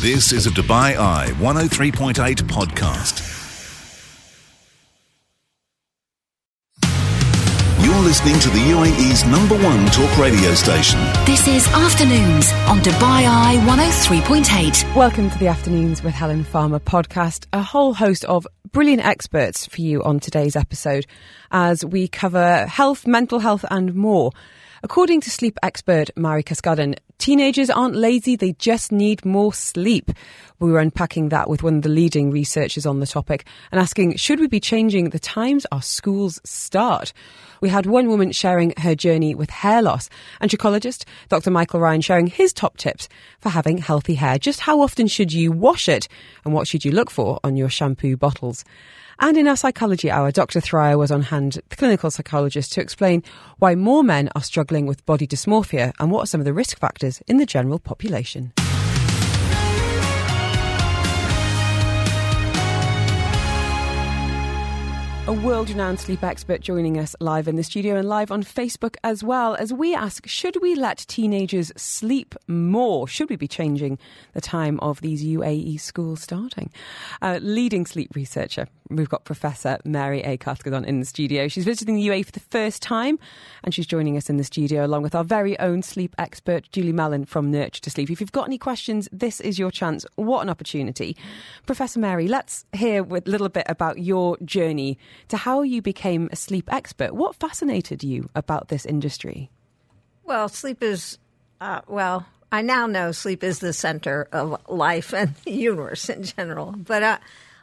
This is a Dubai Eye 103.8 podcast. You're listening to the UAE's number one talk radio station. This is Afternoons on Dubai Eye 103.8. Welcome to the Afternoons with Helen Farmer podcast. A whole host of brilliant experts for you on today's episode as we cover health, mental health, and more. According to sleep expert Mary Carskadon, teenagers aren't lazy, they just need more sleep. We were unpacking that with one of the leading researchers on the topic and asking, should we be changing the times our schools start? We had one woman sharing her journey with hair loss and trichologist Dr. Michael Ryan sharing his top tips for having healthy hair. Just how often should you wash it and what should you look for on your shampoo bottles? And in our psychology hour, Dr. Thryer was on hand, the clinical psychologist, to explain why more men are struggling with body dysmorphia and what are some of the risk factors in the general population. A world renowned sleep expert joining us live in the studio and live on Facebook as well as we ask Should we let teenagers sleep more? Should we be changing the time of these UAE schools starting? Uh, leading sleep researcher, we've got Professor Mary A. Carskadon in the studio. She's visiting the UAE for the first time and she's joining us in the studio along with our very own sleep expert, Julie Mallon from Nurture to Sleep. If you've got any questions, this is your chance. What an opportunity. Professor Mary, let's hear a little bit about your journey to how you became a sleep expert. What fascinated you about this industry? Well, sleep is, uh, well, I now know sleep is the center of life and the universe in general. But uh,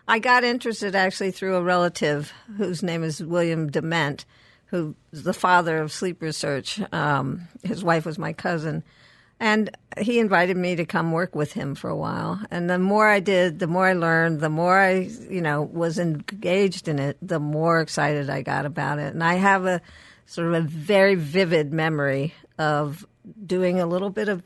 I got interested actually through a relative whose name is William Dement, who's the father of sleep research. Um, his wife was my cousin. And he invited me to come work with him for a while. And the more I did, the more I learned, the more I, you know, was engaged in it, the more excited I got about it. And I have a sort of a very vivid memory of doing a little bit of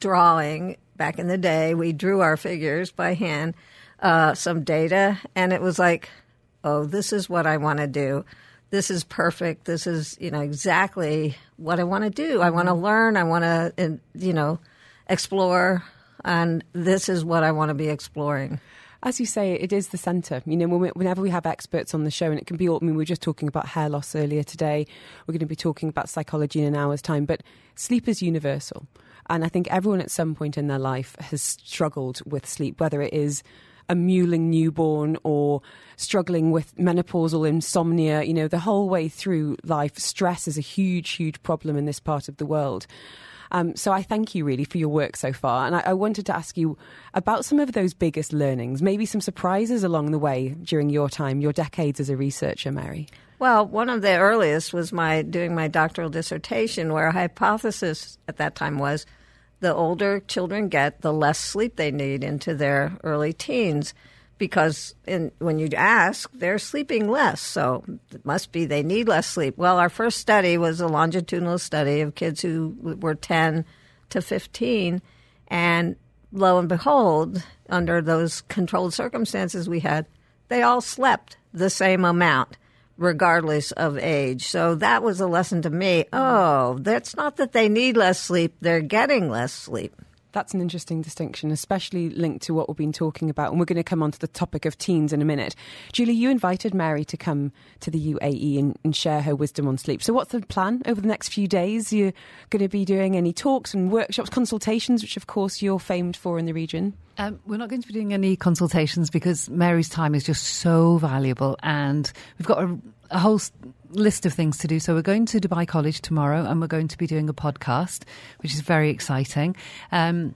drawing back in the day. We drew our figures by hand, uh, some data, and it was like, oh, this is what I want to do this is perfect. This is, you know, exactly what I want to do. I want to mm-hmm. learn. I want to, you know, explore. And this is what I want to be exploring. As you say, it is the centre. You know, whenever we have experts on the show, and it can be all, I mean, we were just talking about hair loss earlier today. We're going to be talking about psychology in an hour's time, but sleep is universal. And I think everyone at some point in their life has struggled with sleep, whether it is a mewling newborn or struggling with menopausal insomnia, you know, the whole way through life, stress is a huge, huge problem in this part of the world. Um, so I thank you really for your work so far. And I, I, wanted to ask you about some of those biggest learnings, maybe some surprises along the way during your time, your decades as a researcher, Mary. Well, one of the earliest was my doing my doctoral dissertation, where a hypothesis at that time was the older children get, the less sleep they need into their early teens. Because in, when you ask, they're sleeping less. So it must be they need less sleep. Well, our first study was a longitudinal study of kids who were 10 to 15. And lo and behold, under those controlled circumstances we had, they all slept the same amount regardless of age. So that was a lesson to me. Oh, that's not that they need less sleep, they're getting less sleep. That's an interesting distinction, especially linked to what we've been talking about. And we're going to come on to the topic of teens in a minute. Julie, you invited Mary to come to the UAE and, and share her wisdom on sleep. So, what's the plan over the next few days? You're going to be doing any talks and workshops, consultations, which, of course, you're famed for in the region? Um, we're not going to be doing any consultations because Mary's time is just so valuable, and we've got a, a whole list of things to do. So we're going to Dubai College tomorrow, and we're going to be doing a podcast, which is very exciting. Um,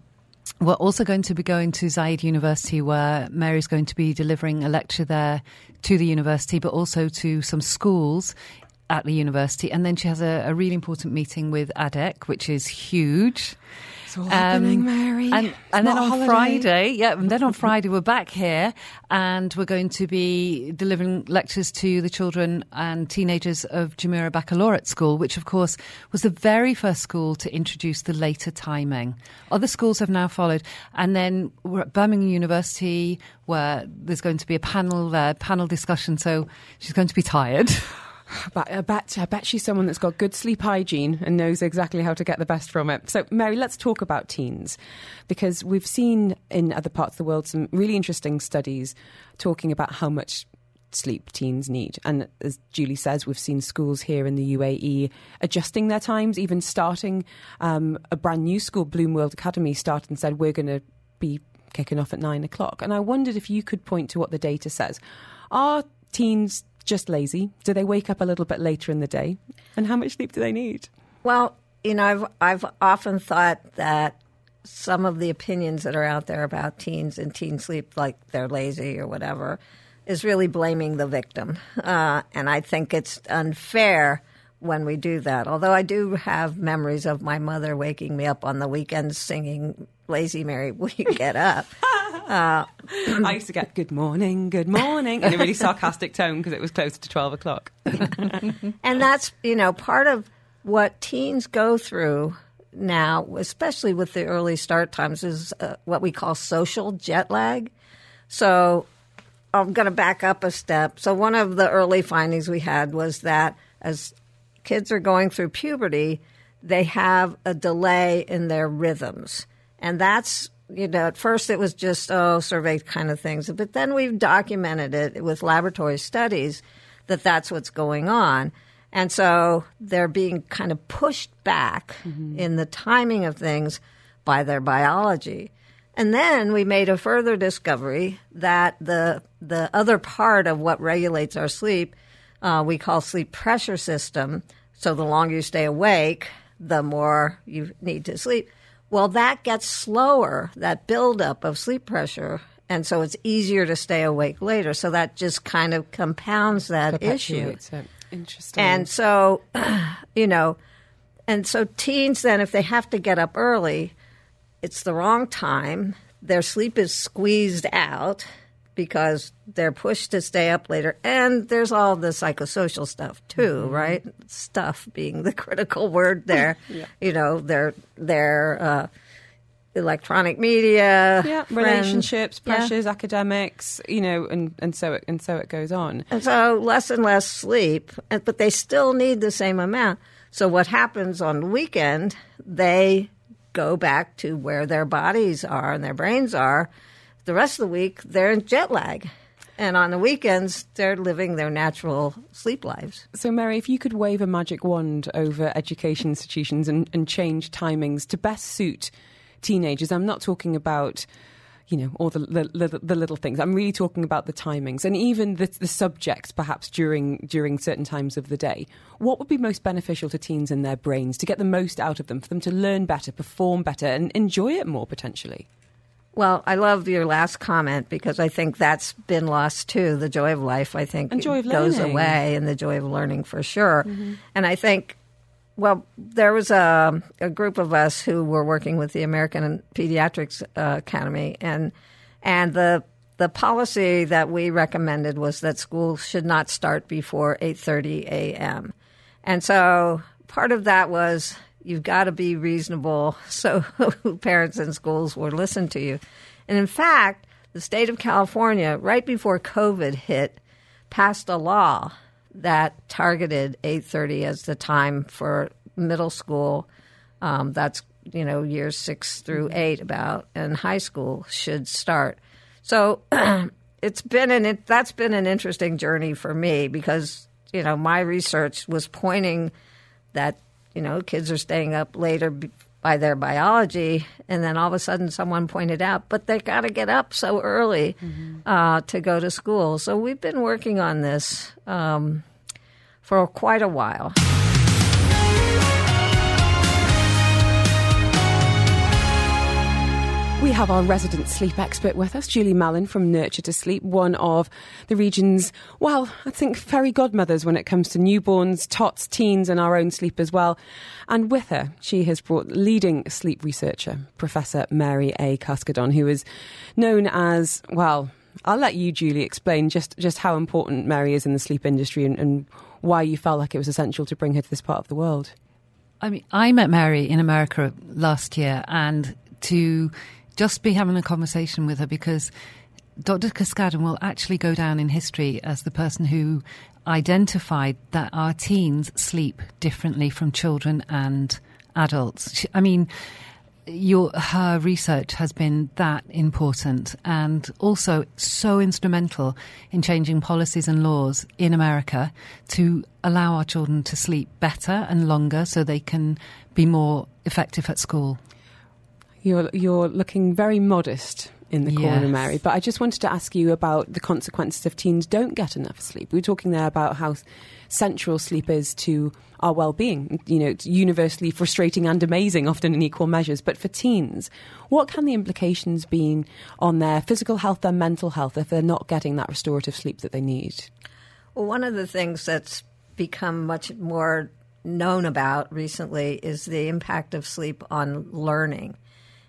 we're also going to be going to Zayed University, where Mary's going to be delivering a lecture there to the university, but also to some schools at the university. And then she has a, a really important meeting with ADEC, which is huge. It's all happening, um, Mary. And, and then on holiday. Friday, yeah, and then on Friday we're back here and we're going to be delivering lectures to the children and teenagers of Jumeirah Baccalaureate School, which of course was the very first school to introduce the later timing. Other schools have now followed. And then we're at Birmingham University where there's going to be a panel, uh, panel discussion. So she's going to be tired. But I bet, I bet she's someone that's got good sleep hygiene and knows exactly how to get the best from it. So, Mary, let's talk about teens because we've seen in other parts of the world some really interesting studies talking about how much sleep teens need. And as Julie says, we've seen schools here in the UAE adjusting their times, even starting um, a brand new school, Bloom World Academy, started and said, We're going to be kicking off at nine o'clock. And I wondered if you could point to what the data says. Are teens just lazy? Do they wake up a little bit later in the day? And how much sleep do they need? Well, you know, I've I've often thought that some of the opinions that are out there about teens and teen sleep, like they're lazy or whatever, is really blaming the victim, uh, and I think it's unfair when we do that. Although I do have memories of my mother waking me up on the weekends singing "Lazy Mary, Will You Get Up." Uh, I used to get good morning, good morning in a really sarcastic tone because it was closer to 12 o'clock. and that's, you know, part of what teens go through now, especially with the early start times, is uh, what we call social jet lag. So I'm going to back up a step. So, one of the early findings we had was that as kids are going through puberty, they have a delay in their rhythms. And that's you know, at first it was just, oh, survey kind of things. But then we've documented it with laboratory studies that that's what's going on. And so they're being kind of pushed back mm-hmm. in the timing of things by their biology. And then we made a further discovery that the the other part of what regulates our sleep, uh, we call sleep pressure system. So the longer you stay awake, the more you need to sleep. Well, that gets slower, that buildup of sleep pressure. And so it's easier to stay awake later. So that just kind of compounds that issue. It. Interesting. And so, you know, and so teens then, if they have to get up early, it's the wrong time. Their sleep is squeezed out because they're pushed to stay up later. And there's all the psychosocial stuff too, mm-hmm. right? Stuff being the critical word there. yeah. You know, their their uh, electronic media, yeah, relationships, pressures, yeah. academics, you know, and, and so it, and so it goes on. And so less and less sleep, but they still need the same amount. So what happens on the weekend? They go back to where their bodies are and their brains are the rest of the week, they're in jet lag. And on the weekends, they're living their natural sleep lives. So, Mary, if you could wave a magic wand over education institutions and, and change timings to best suit teenagers, I'm not talking about you know, all the, the, the, little things. I'm really talking about the timings and even the, the subjects, perhaps during during certain times of the day. What would be most beneficial to teens and their brains to get the most out of them, for them to learn better, perform better, and enjoy it more potentially? Well, I love your last comment because I think that's been lost too. The joy of life, I think, and joy of goes away, and the joy of learning for sure. Mm-hmm. And I think, well, there was a, a, group of us who were working with the American Pediatrics uh, Academy, and and the the policy that we recommended was that school should not start before eight thirty a.m. And so part of that was You've got to be reasonable so parents and schools will listen to you. And in fact, the state of California, right before COVID hit, passed a law that targeted 8:30 as the time for middle school. Um, that's you know years six through eight about, and high school should start. So it's been an it, that's been an interesting journey for me because you know my research was pointing that you know, kids are staying up later by their biology, and then all of a sudden someone pointed out, but they got to get up so early mm-hmm. uh, to go to school. So we've been working on this um, for quite a while. We have our resident sleep expert with us, Julie Mallon from Nurture to Sleep, one of the region's, well, I think fairy godmothers when it comes to newborns, tots, teens, and our own sleep as well. And with her, she has brought leading sleep researcher, Professor Mary A. Carskadon, who is known as, well, I'll let you, Julie, explain just, just how important Mary is in the sleep industry and, and why you felt like it was essential to bring her to this part of the world. I mean, I met Mary in America last year, and to just be having a conversation with her because Dr. Carskadon will actually go down in history as the person who identified that our teens sleep differently from children and adults. I mean, your her research has been that important and also so instrumental in changing policies and laws in America to allow our children to sleep better and longer so they can be more effective at school. You're you're looking very modest in the corner, Mary. But I just wanted to ask you about the consequences if teens don't get enough sleep. We were talking there about how central sleep is to our well-being. You know, it's universally frustrating and amazing, often in equal measures. But for teens, what can the implications be on their physical health, their mental health, if they're not getting that restorative sleep that they need? Well, one of the things that's become much more known about recently is the impact of sleep on learning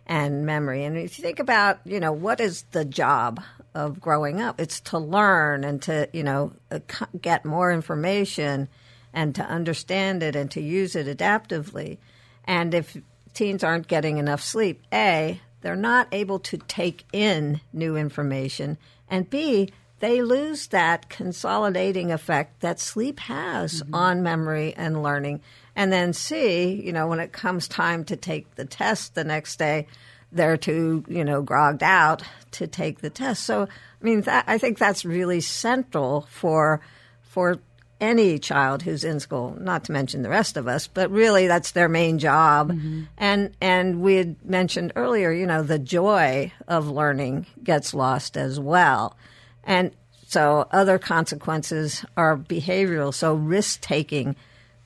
and memory. And if you think about, you know, what is the job of growing up? It's to learn and to, you know, uh, get more information and to understand it and to use it adaptively. And if teens aren't getting enough sleep, A, they're not able to take in new information, and B, they lose that consolidating effect that sleep has on memory and learning. And then C, you know, when it comes time to take the test the next day, they're too, you know, grogged out to take the test. So, I mean, that, I think that's really central for for any child who's in school, not to mention the rest of us, but really that's their main job. Mm-hmm. And and we had mentioned earlier, you know, the joy of learning gets lost as well. And so other consequences are behavioral. So risk taking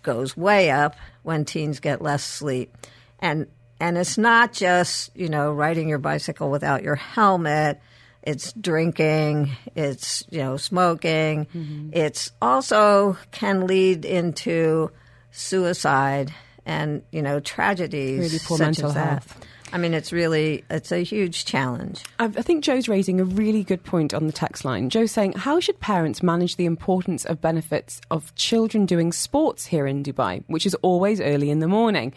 goes way up when teens get less sleep. And and it's not just, you know, riding your bicycle without your helmet. It's drinking, it's, you know, smoking. Mm-hmm. It's also can lead into suicide and, you know, tragedies Really poor such mental as that. health. I mean, it's really it's a huge challenge. I I think Joe's raising a really good point on the text line. Joe's saying, How should parents manage the importance of benefits of children doing sports here in Dubai, which is always early in the morning?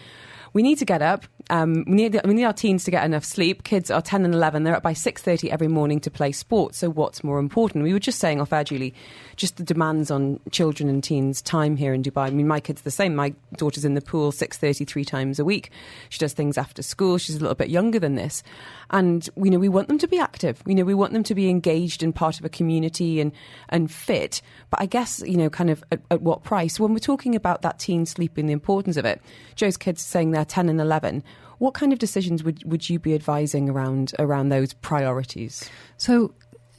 We need to get up. Um, we, need, we need our teens to get enough sleep. Kids are 10 and 11. They're up by 6.30 every morning to play sports. So what's more important? We were just saying off air, Julie, just the demands on children and teens' time here in Dubai. I mean, my kid's the same. My daughter's in the pool 6.30 three times a week. She does things after school. She's a little bit younger than this. And, you know, we want them to be active. You know, we want them to be engaged and part of a community and, and fit. But I guess, you know, kind of at, at what price? When we're talking about that teen sleep and the importance of it, Joe's kids saying they're 10 and 11. What kind of decisions would, would you be advising around around those priorities? So,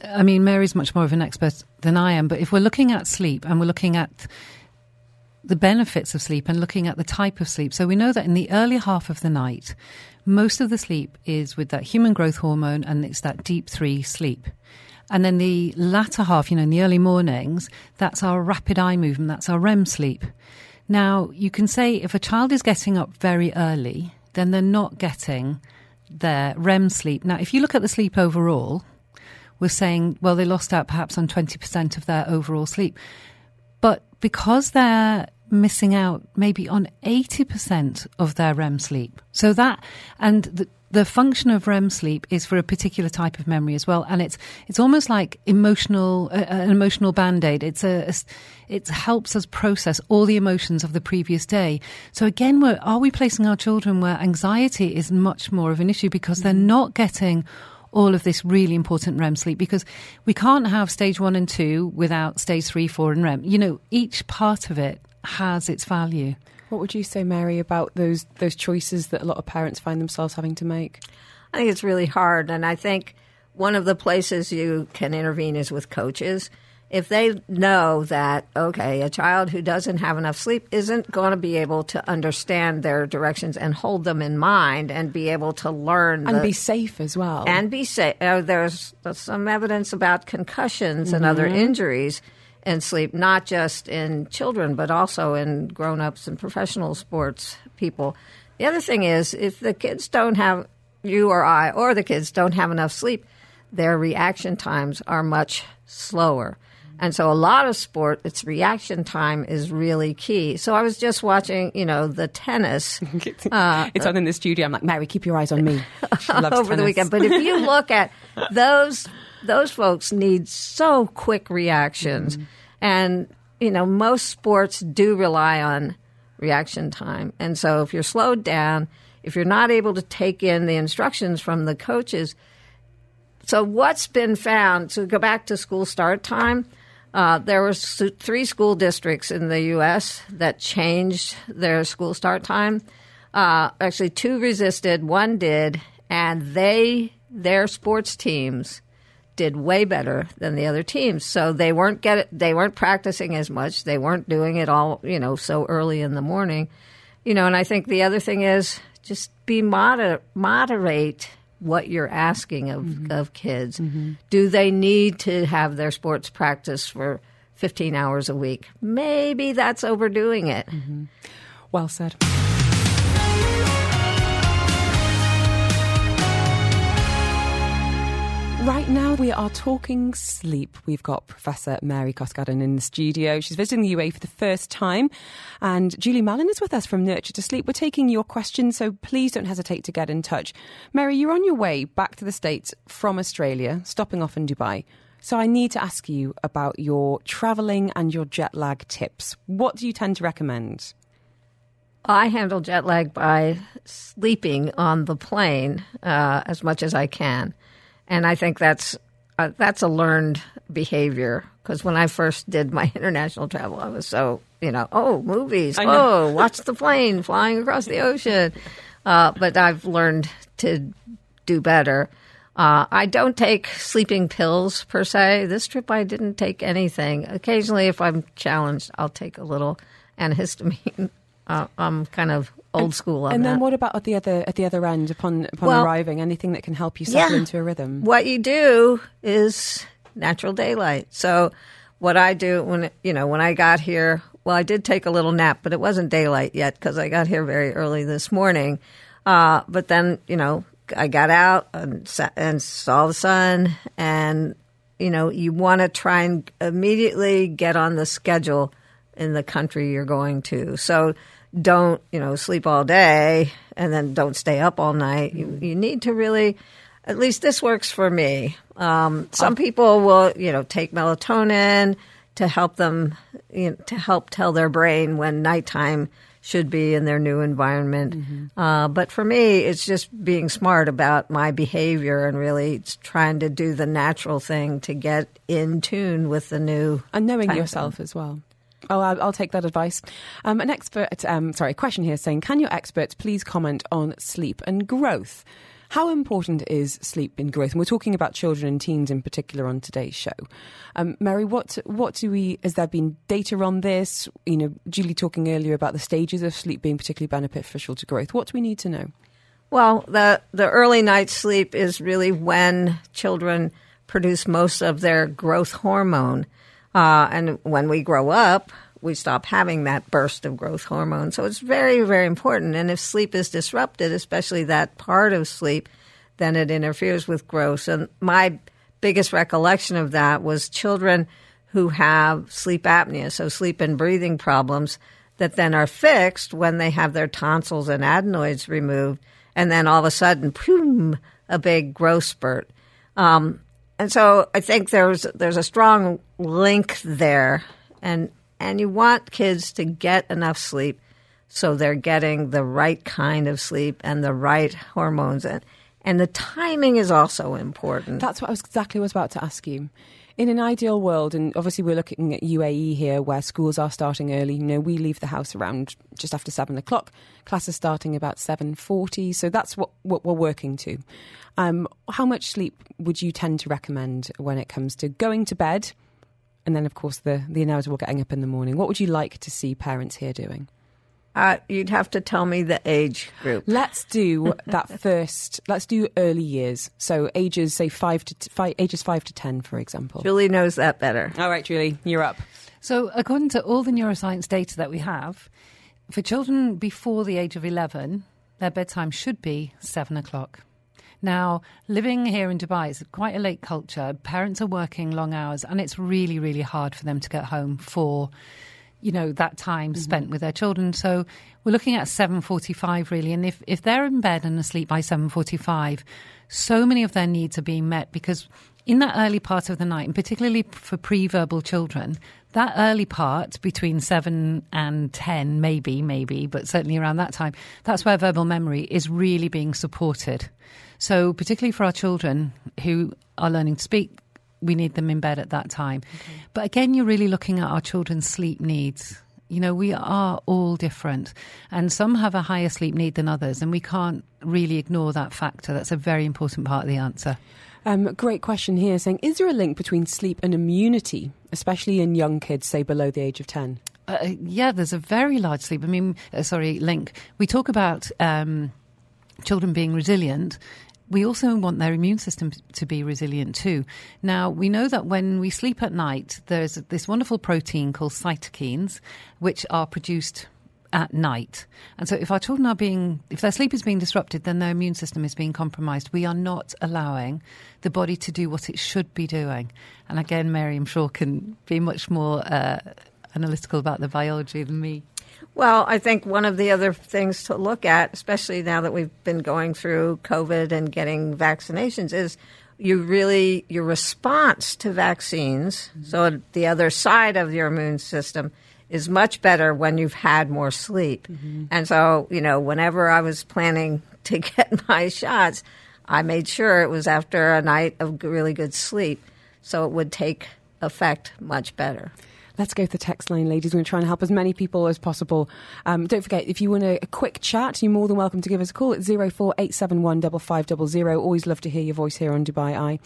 I mean, Mary's much more of an expert than I am, but if we're looking at sleep and we're looking at the benefits of sleep and looking at the type of sleep, so we know that in the early half of the night, most of the sleep is with that human growth hormone and it's that deep three sleep. And then the latter half, you know, in the early mornings, that's our rapid eye movement, that's our REM sleep. Now, you can say if a child is getting up very early, then they're not getting their REM sleep. Now, if you look at the sleep overall, we're saying, well, they lost out perhaps on 20% of their overall sleep. But because they're missing out maybe on 80% of their REM sleep. So that, and the, the function of REM sleep is for a particular type of memory as well, and it's it's almost like emotional uh, an emotional band aid. It's a, a it helps us process all the emotions of the previous day. So again, we're, are we placing our children where anxiety is much more of an issue because they're not getting all of this really important REM sleep because we can't have stage one and two without stage three, four, and REM. You know, each part of it has its value. What would you say, Mary, about those those choices that a lot of parents find themselves having to make? I think it's really hard, and I think one of the places you can intervene is with coaches. If they know that, okay, a child who doesn't have enough sleep isn't going to be able to understand their directions and hold them in mind and be able to learn And the- be safe as well. and be safe. Uh, there's, there's some evidence about concussions and other injuries in sleep, not just in children, but also in grown ups and professional sports people. The other thing is, if the kids don't have, you or I, or the kids don't have enough sleep, their reaction times are much slower. And so a lot of sport, its reaction time is really key. So I was just watching, you know, the tennis it's uh, on in the studio. I'm like, Mary, keep your eyes on me. Over the weekend. But if you look at those those folks need so quick reactions. Mm-hmm. And, you know, most sports do rely on reaction time. And so if you're slowed down, if you're not able to take in the instructions from the coaches, so what's been found, to go back to school start time, uh, there were three school districts in the U.S. that changed their school start time. Uh, actually, two resisted, one did, and they their sports teams did way better than the other teams. So they weren't get it, they weren't practicing as much. They weren't doing it all, you know, so early in the morning. You know, and I think the other thing is just be moder- moderate what you're asking of, mm-hmm. of kids. Mm-hmm. Do they need to have their sports practice for 15 hours a week? Maybe that's overdoing it. Mm-hmm. Well said. Right now, we are talking sleep. We've got Professor Mary Carskadon in the studio. She's visiting the UA for the first time. And Julie Mallon is with us from Nurture to Sleep. We're taking your questions, so please don't hesitate to get in touch. Mary, you're on your way back to the States from Australia, stopping off in Dubai. So I need to ask you about your travelling and your jet lag tips. What do you tend to recommend? I handle jet lag by sleeping on the plane uh, as much as I can, and I think that's uh, that's a learned behavior. Because when I first did my international travel, I was so you know, oh, movies, oh, watch the plane flying across the ocean. Uh, but I've learned to do better. Uh, I don't take sleeping pills per se. This trip, I didn't take anything. Occasionally, if I'm challenged, I'll take a little antihistamine. Uh, I'm kind of old school on and that. then what about at the other at the other end upon upon Well- arriving? Anything that can help you settle Yeah. into a rhythm? what you do is natural daylight. So what I do when you know when I got here, well, I did take a little nap, but it wasn't daylight yet because I got here very early this morning. Uh, but then you know I got out and, and saw the sun, and you know you want to try and immediately get on the schedule in the country you're going to. So don't you know sleep all day and then don't stay up all night. You you need to really at least this works for me. Um, some people will, you know, take melatonin to help them, you know, to help tell their brain when nighttime should be in their new environment. Uh, but for me, it's just being smart about my behavior and really trying to do the natural thing to get in tune with the new and knowing yourself as well. Oh, I'll, take that advice. Um, an expert, um, sorry, a question here saying, can your experts please comment on sleep and growth? How important is sleep in growth? And we're talking about children and teens in particular on today's show. Um, Mary, what what do we? Has there been data on this? You know, Julie talking earlier about the stages of sleep being particularly beneficial to growth. What do we need to know? Well, the the early night sleep is really when children produce most of their growth hormone, uh, and when we grow up, we stop having that burst of growth hormone. So it's very very important. And if sleep is disrupted, especially that part of sleep, then it interferes with growth. And my biggest recollection of that was children who have sleep apnea, so sleep and breathing problems that then are fixed when they have their tonsils and adenoids removed, and then all of a sudden, boom, a big growth spurt. Um, and so I think there's there's a strong link there, and and you want kids to get enough sleep so they're getting the right kind of sleep and the right hormones, and and the timing is also important. That's what I was exactly was about to ask you. In an ideal world, and obviously we're looking at UAE here, where schools are starting early. You know, we leave the house around just after seven o'clock. Classes starting about seven forty, so that's what, what we're working to. Um, how much sleep would you tend to recommend when it comes to going to bed, and then of course the the inevitable getting up in the morning? What would you like to see parents here doing? Uh, you'd have to tell me the age group. Let's do that first. Let's do early years. So ages, say five to t- five, ages five to ten, for example. Julie knows that better. All right, Julie, you're up. So, according to all the neuroscience data that we have, for children before the age of 11, their bedtime should be seven o'clock. Now, living here in Dubai is quite a late culture. Parents are working long hours, and it's really, really hard for them to get home for, you know, that time mm-hmm. spent with their children. So we're looking at 7.45 really. And if, if they're in bed and asleep by 7.45, so many of their needs are being met because in that early part of the night, and particularly for pre-verbal children, that early part between seven and ten, maybe, maybe, but certainly around that time, that's where verbal memory is really being supported. So, particularly for our children who are learning to speak, we need them in bed at that time. Okay. But again, you're really looking at our children's sleep needs. You know, we are all different, and some have a higher sleep need than others, and we can't really ignore that factor. That's a very important part of the answer. Um, great question here saying, is there a link between sleep and immunity, especially in young kids, say below the age of 10? Uh, yeah, there's a very large sleep. I mean, uh, sorry, link. We talk about um, children being resilient we also want their immune system to be resilient too. Now, we know that when we sleep at night, there's this wonderful protein called cytokines, which are produced at night. And so if our children are being, if their sleep is being disrupted, then their immune system is being compromised. We are not allowing the body to do what it should be doing. And again, Mary, I'm sure, can be much more uh, analytical about the biology than me. Well, I think one of the other things to look at, especially now that we've been going through COVID and getting vaccinations, is you really your response to vaccines. Mm-hmm. So the other side of your immune system is much better when you've had more sleep. Mm-hmm. And so, you know, whenever I was planning to get my shots, I made sure it was after a night of really good sleep, so it would take effect much better. Let's go to the text line, ladies. We're going to try and help as many people as possible. Um, don't forget, if you want a, a, quick chat, you're more than welcome to give us a call at 04871 Always love to hear your voice here on Dubai Eye.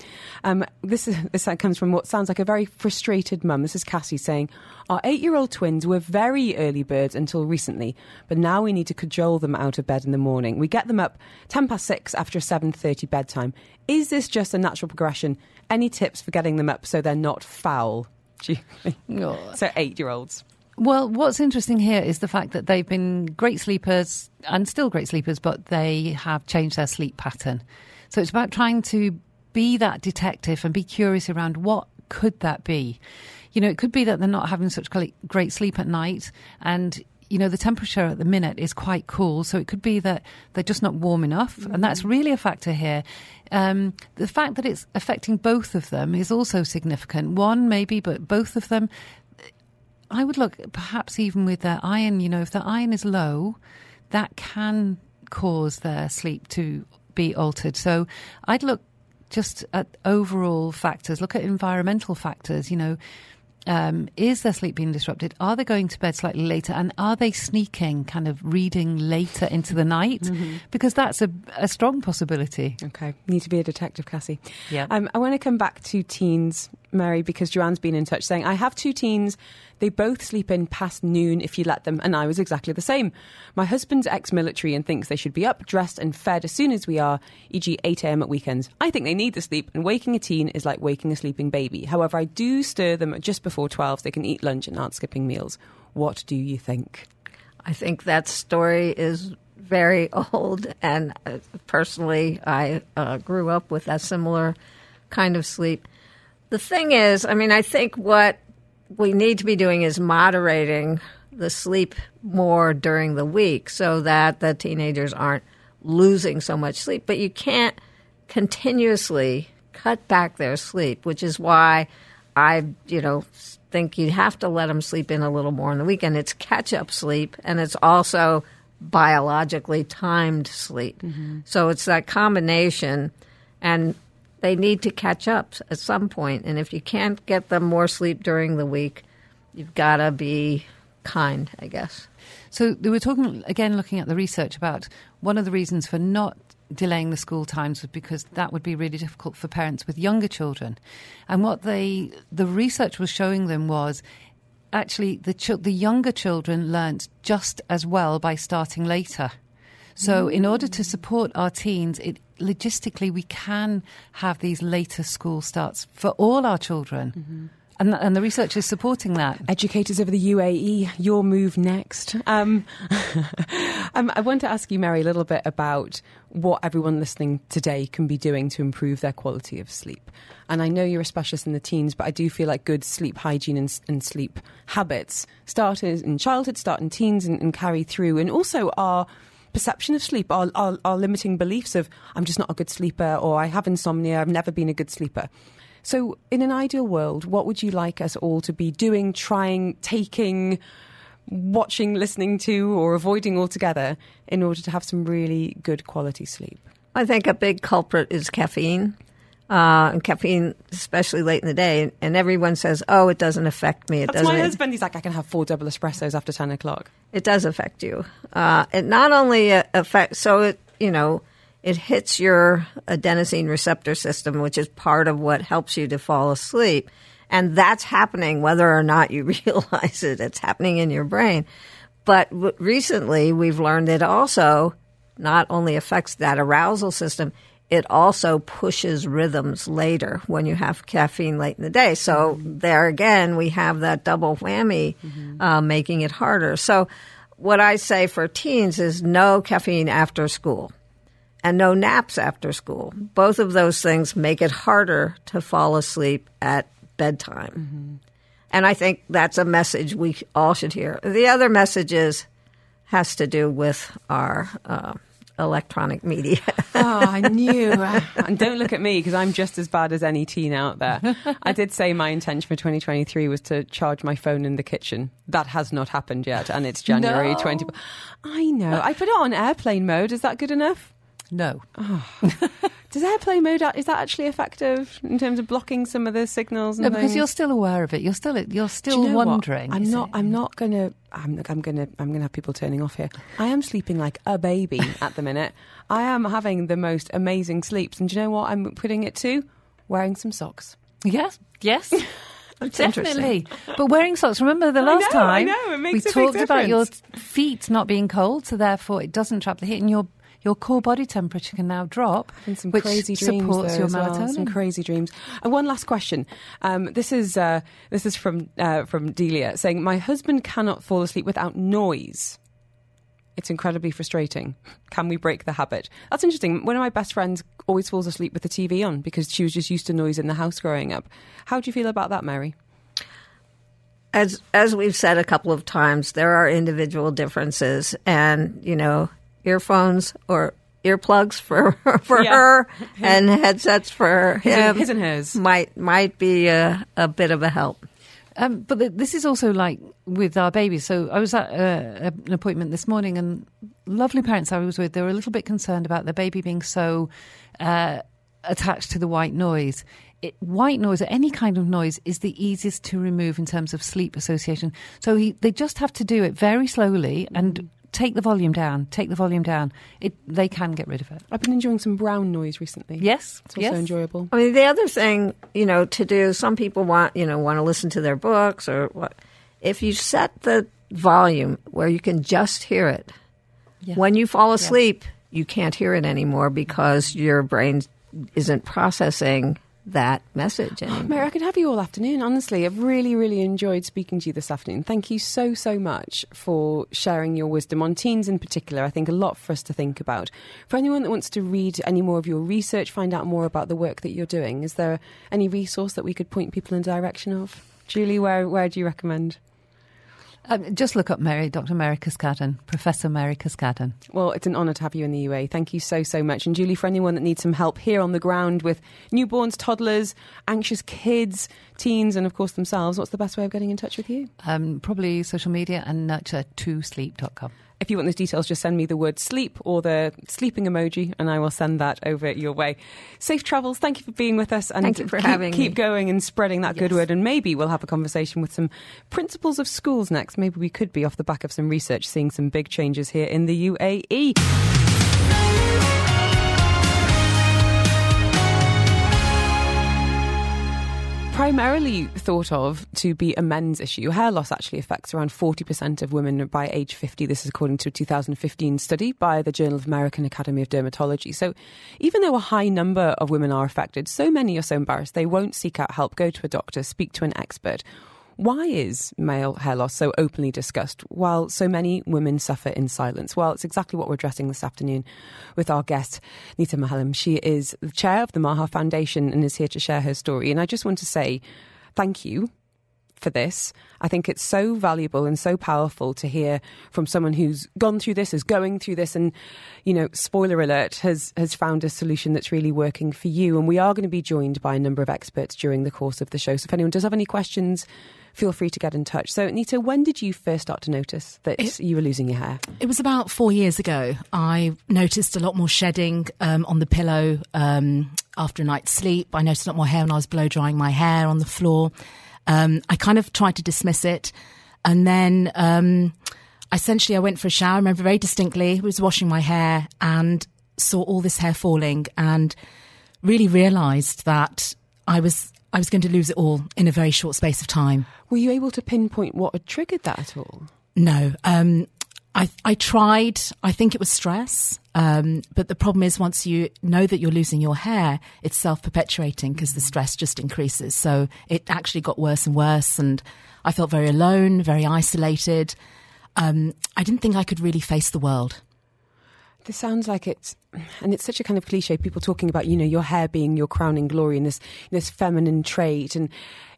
Um, this, is, this comes from what sounds like a very frustrated mum. This is Cassie saying, Our eight year old twins were very early birds until recently, but now we need to cajole them out of bed in the morning. We get them up 10 past 6 after a 7.30 bedtime. Is this just a natural progression? Any tips for getting them up so they're not foul? So eight year olds. Well, what's interesting here is the fact that they've been great sleepers and still great sleepers, but they have changed their sleep pattern. So it's about trying to be that detective and be curious around what could that be. You know, it could be that they're not having such great sleep at night, and you know, the temperature at the minute is quite cool. So it could be that they're just not warm enough. Mm-hmm. And that's mm-hmm. really a factor here. Um, the fact that it's affecting both of them is also significant. One, maybe, but both of them. I would look perhaps even with their iron, you know, if their iron is low, that can cause their sleep to be altered. So I'd look just at overall factors, look at environmental factors, you know um, is their sleep being disrupted? Are they going to bed slightly later? And are they sneaking, kind of reading later into the night? Mm-hmm. Because that's a, a, strong possibility. Okay. Need to be a detective, Cassie. Yeah. Um, I want to come back to teens, Mary, because Joanne's been in touch saying, I have two teens. They both sleep in past noon if you let them, and I was exactly the same. My husband's ex military and thinks they should be up, dressed, and fed as soon as we are, e.g., 8 am at weekends. I think they need the sleep, and waking a teen is like waking a sleeping baby. However, I do stir them just before 12 so they can eat lunch and aren't skipping meals. What do you think? I think that story is very old, and uh, personally, I uh, grew up with a similar kind of sleep. The thing is, I mean, I think what we need to be doing is moderating the sleep more during the week so that the teenagers aren't losing so much sleep. But you can't continuously cut back their sleep, which is why I, you know, think you have to let them sleep in a little more on the weekend. It's catch up sleep and it's also biologically timed sleep. Mm-hmm. So it's that combination. And they need to catch up at some point. And if you can't get them more sleep during the week, you've got to be kind, I guess. So we were talking again, looking at the research about one of the reasons for not delaying the school times was because that would be really difficult for parents with younger children. And what they the research was showing them was actually the ch- the younger children learnt just as well by starting later. So, in order to support our teens, it, logistically we can have these later school starts for all our children. Mm-hmm. And, and, the research is supporting that. Educators of the UAE, your move next. Um, um, I want to ask you, Mary, a little bit about what everyone listening today can be doing to improve their quality of sleep. And I know you're a specialist in the teens, but I do feel like good sleep hygiene and, and sleep habits start in childhood, start in teens, and, and carry through, and also are perception of sleep, our, our, our limiting beliefs of I'm just not a good sleeper or I have insomnia, I've never been a good sleeper. So, in an ideal world, what would you like us all to be doing, trying, taking, watching, listening to, or avoiding altogether in order to have some really good quality sleep? I think a big culprit is caffeine. Uh, and caffeine, especially late in the day, and everyone says, "Oh, it doesn't affect me." It That's doesn't. my husband. He's like, I can have four double espressos after ten o'clock. It does affect you. Uh, it not only uh, affects, so it you know, it hits your adenosine receptor system, which is part of what helps you to fall asleep, and that's happening whether or not you realize it. It's happening in your brain. But w- recently, we've learned it also not only affects that arousal system, it also pushes rhythms later when you have caffeine late in the day. So there again, we have that double whammy, uh, making it harder. So what I say for teens is no caffeine after school and no naps after school. Both of those things make it harder to fall asleep at bedtime. And I think that's a message we all should hear. The other message is has to do with our uh, electronic media. Oh, I knew. and don't look at me because I'm just as bad as any teen out there. I did say my intention for 2023 was to charge my phone in the kitchen. That has not happened yet, and it's January No. 20. I know. I put it on airplane mode. Is that good enough? No. Ah. Does airplane mode is that actually effective in terms of blocking some of the signals? And No, because things? you're still aware of it. You're still you're still you know what? wondering. I'm not. it? I'm not gonna. I'm, I'm gonna. I'm gonna have people turning off here. I am sleeping like a baby at the minute. I am having the most amazing sleeps, and do you know what? I'm putting it to wearing some socks. Yes. Yes. That's. Definitely. But wearing socks, remember the last know, I time know, it makes we a big talked about your feet not being cold, so therefore it doesn't trap the heat and your your core body temperature can now drop, And some which crazy dreams supports there your as well, melatonin. Some crazy dreams. And one last question. Um, this is uh, this is from uh, from Delia saying, "My husband cannot fall asleep without noise. It's incredibly frustrating. Can we break the habit?" That's interesting. One of my best friends always falls asleep with the TV on because she was just used to noise in the house growing up. How do you feel about that, Mary? as as we've said a couple of times, there are individual differences, and you know, earphones or earplugs for for Yeah. her and headsets for His and- him his and hers. might might be a, a bit of a help. Um, but th this is also like with our babies. So I was at uh, an appointment this morning, and lovely parents I was with, they were a little bit concerned about their baby being so uh, attached to the white noise. It, white noise or any kind of noise is the easiest to remove in terms of sleep association. So he, they just have to do it very slowly and take the volume down. Take the volume down. It, they can get rid of it. I've been enjoying some brown noise recently. Yes, It's also yes. enjoyable. I mean, the other thing you know to do. Some people want you know want to listen to their books or what. If you set the volume where you can just hear it, Yeah. when you fall asleep, you can't hear it anymore because your brain isn't processing that message oh, anymore. Mary, I could have you all afternoon, honestly. I've really, really enjoyed speaking to you this afternoon. Thank you so, so much for sharing your wisdom on teens in particular. I think a lot for us to think about. For anyone that wants to read any more of your research, find out more about the work that you're doing, is there any resource that we could point people in the direction of? Julie, where, where do you recommend? Um, just look up Mary, Dr. Mary Carskadon, Professor Mary Carskadon. Well, it's an honour to have you in the UA. Thank you so, so much. And Julie, for anyone that needs some help here on the ground with newborns, toddlers, anxious kids, teens, and of course themselves, what's the best way of getting in touch with you? Um, probably social media and nurture2sleep.com. If you want those details, just send me the word sleep or the sleeping emoji, and I will send that over your way. Safe travels. Thank you for being with us, and Thank you for keep, having keep me. going and spreading that good word. And maybe we'll have a conversation with some principals of schools next. Maybe we could be off the back of some research, seeing some big changes here in the UAE. Primarily thought of to be a men's issue. Hair loss actually affects around 40% of women by age 50. This is according to a 2015 study by the Journal of American Academy of Dermatology. So even though a high number of women are affected, so many are so embarrassed they won't seek out help, go to a doctor, speak to an expert. Why is male hair loss so openly discussed while so many women suffer in silence? Well, it's exactly what we're addressing this afternoon with our guest, Nita Mahalam. She is the chair of the Maha Foundation and is here to share her story. And I just want to say thank you for this. I think it's so valuable and so powerful to hear from someone who's gone through this, is going through this, and, you know, spoiler alert, has, has found a solution that's really working for you. And we are going to be joined by a number of experts during the course of the show. So if anyone does have any questions, feel free to get in touch. So, Nita, when did you first start to notice that It- you were losing your hair? It was about four years ago. I noticed a lot more shedding um, on the pillow um, after a night's sleep. I noticed a lot more hair when I was blow drying my hair on the floor. Um, I kind of tried to dismiss it, and then um, essentially I went for a shower. I remember very distinctly. I was washing my hair and saw all this hair falling, and really realised that I was I was going to lose it all in a very short space of time. Were you able to pinpoint what had triggered that at all? No. Um, I, I tried. I think it was stress. Um, but the problem is, once you know that you're losing your hair, it's self perpetuating because the stress just increases. So it actually got worse and worse. And I felt very alone, very isolated. Um, I didn't think I could really face the world. This sounds like it's, and it's such a kind of cliche. People talking about, you know, your hair being your crowning glory and this this feminine trait, and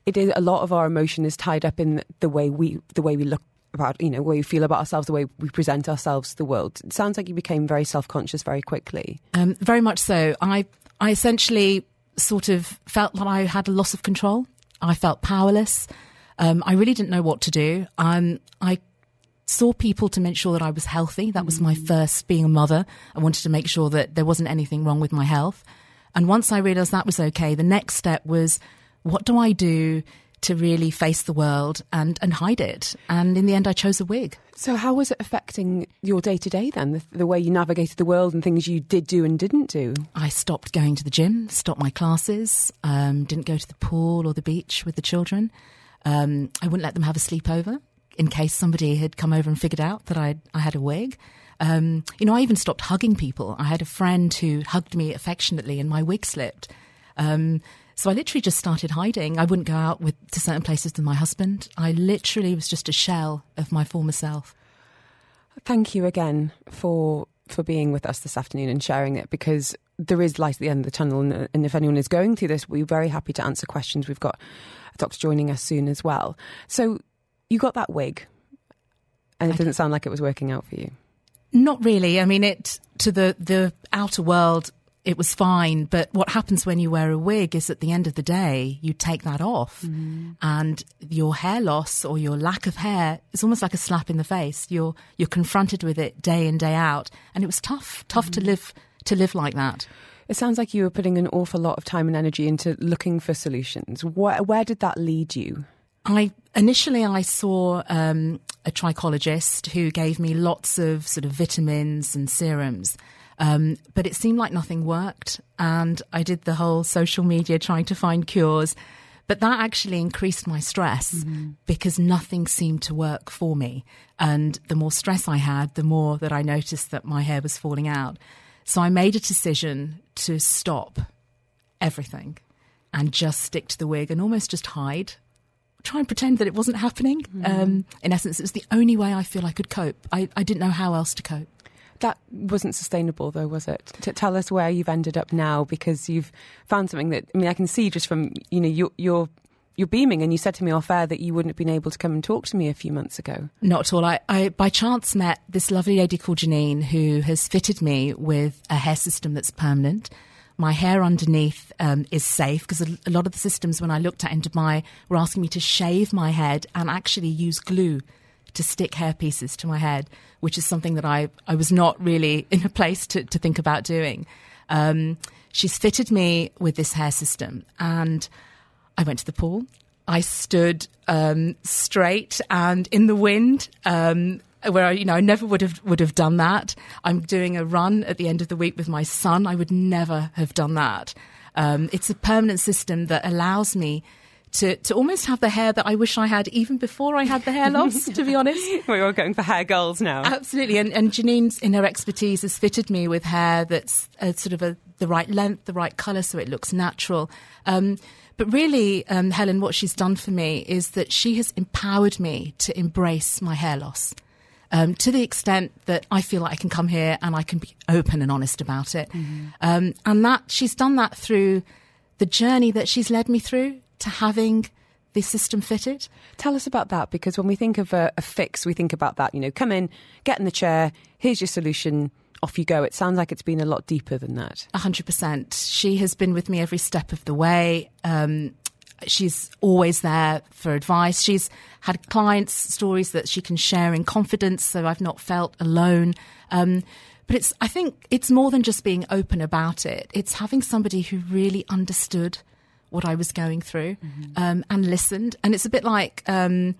it is a lot of our emotion is tied up in the way we the way we look about, you know, way we feel about ourselves, the way we present ourselves to the world. It sounds like you became very self conscious very quickly. Um, very much so. I I essentially sort of felt that I had a loss of control. I felt powerless. Um, I really didn't know what to do. Um, I saw people to make sure that I was healthy. That was my first being a mother. I wanted to make sure that there wasn't anything wrong with my health. And once I realized that was okay, the next step was what do I do to really face the world and, and hide it? And in the end, I chose a wig. So, how was it affecting your day to day then? The, the way you navigated the world and things you did do and didn't do? I stopped going to the gym, stopped my classes, um, didn't go to the pool or the beach with the children. Um, I wouldn't let them have a sleepover in case somebody had come over and figured out that I, I had a wig. Um, you know, I even stopped hugging people. I had a friend who hugged me affectionately and my wig slipped. Um, so I literally just started hiding. I wouldn't go out with, to certain places with my husband. I literally was just a shell of my former self. Thank you again for for being with us this afternoon and sharing it because there is light at the end of the tunnel. And, and if anyone is going through this, we're very happy to answer questions. We've got a doctor joining us soon as well. So you got that wig, and it didn't sound like it was working out for you. Not really. I mean, it to the the outer world, it was fine. But what happens when you wear a wig is at the end of the day, you take that off, mm. and your hair loss or your lack of hair is almost like a slap in the face. You're you're confronted with it day in day out, and it was tough, tough to mm. live to live like that. It sounds like you were putting an awful lot of time and energy into looking for solutions. Where, where did that lead you? I initially I saw um, a trichologist who gave me lots of sort of vitamins and serums, um, but it seemed like nothing worked. And I did the whole social media trying to find cures, but that actually increased my stress because nothing seemed to work for me. And the more stress I had, the more that I noticed that my hair was falling out. So I made a decision to stop everything and just stick to the wig and almost just hide try and pretend that it wasn't happening. Um, in essence, it was the only way I feel I could cope. I, I didn't know how else to cope. That wasn't sustainable, though, was it? To tell us where you've ended up now, because you've found something that I mean, I can see just from you know your your you're beaming, and you said to me off air that you wouldn't have been able to come and talk to me a few months ago. Not at all. I, I by chance met this lovely lady called Janine who has fitted me with a hair system that's permanent. My hair underneath um, is safe because a, lot of the systems, when I looked at in Dubai, were asking me to shave my head and actually use glue to stick hair pieces to my head, which is something that I, I was not really in a place to, to think about doing. Um, she's fitted me with this hair system, and I went to the pool. I stood um, straight and in the wind, um, where I, you know I never would have would have done that. I'm doing a run at the end of the week with my son. I would never have done that. Um, it's a permanent system that allows me to to almost have the hair that I wish I had even before I had the hair loss. to be honest, We're all going for hair goals now. Absolutely, and, and Janine's in her expertise has fitted me with hair that's uh, sort of a, the right length, the right colour, so it looks natural. Um, but really, um, Helen, what she's done for me is that she has empowered me to embrace my hair loss. Um, to the extent that I feel like I can come here and I can be open and honest about it, um, and that she's done that through the journey that she's led me through to having the system fitted. Tell us about that because when we think of a, a fix, we think about that, you know, come in, get in the chair, here's your solution, off you go. It sounds like it's been a lot deeper than that. 100%. She has been with me every step of the way. Um, she's always there for advice. She's had clients' stories that she can share in confidence, so I've not felt alone. Um, but it's, I think it's more than just being open about it. It's having somebody who really understood what I was going through mm-hmm. um, and listened. And it's a bit like um,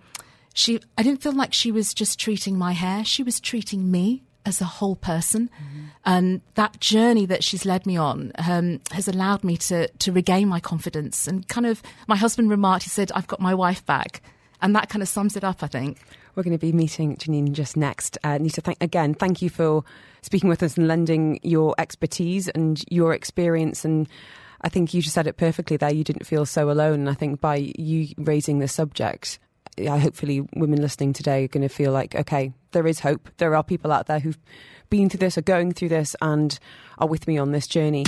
she, I didn't feel like she was just treating my hair, she was treating me as a whole person. Mm-hmm. And that journey that she's led me on um, has allowed me to, to regain my confidence. And kind of, my husband remarked, he said, I've got my wife back. And that kind of sums it up, I think. We're going to be meeting Janine just next. Uh, Nita, thank, again, thank you for speaking with us and lending your expertise and your experience. And I think you just said it perfectly there. You didn't feel so alone. And I think by you raising the subject, hopefully women listening today are going to feel like, okay, there is hope. There are people out there who've been through this, are going through this, and are with me on this journey.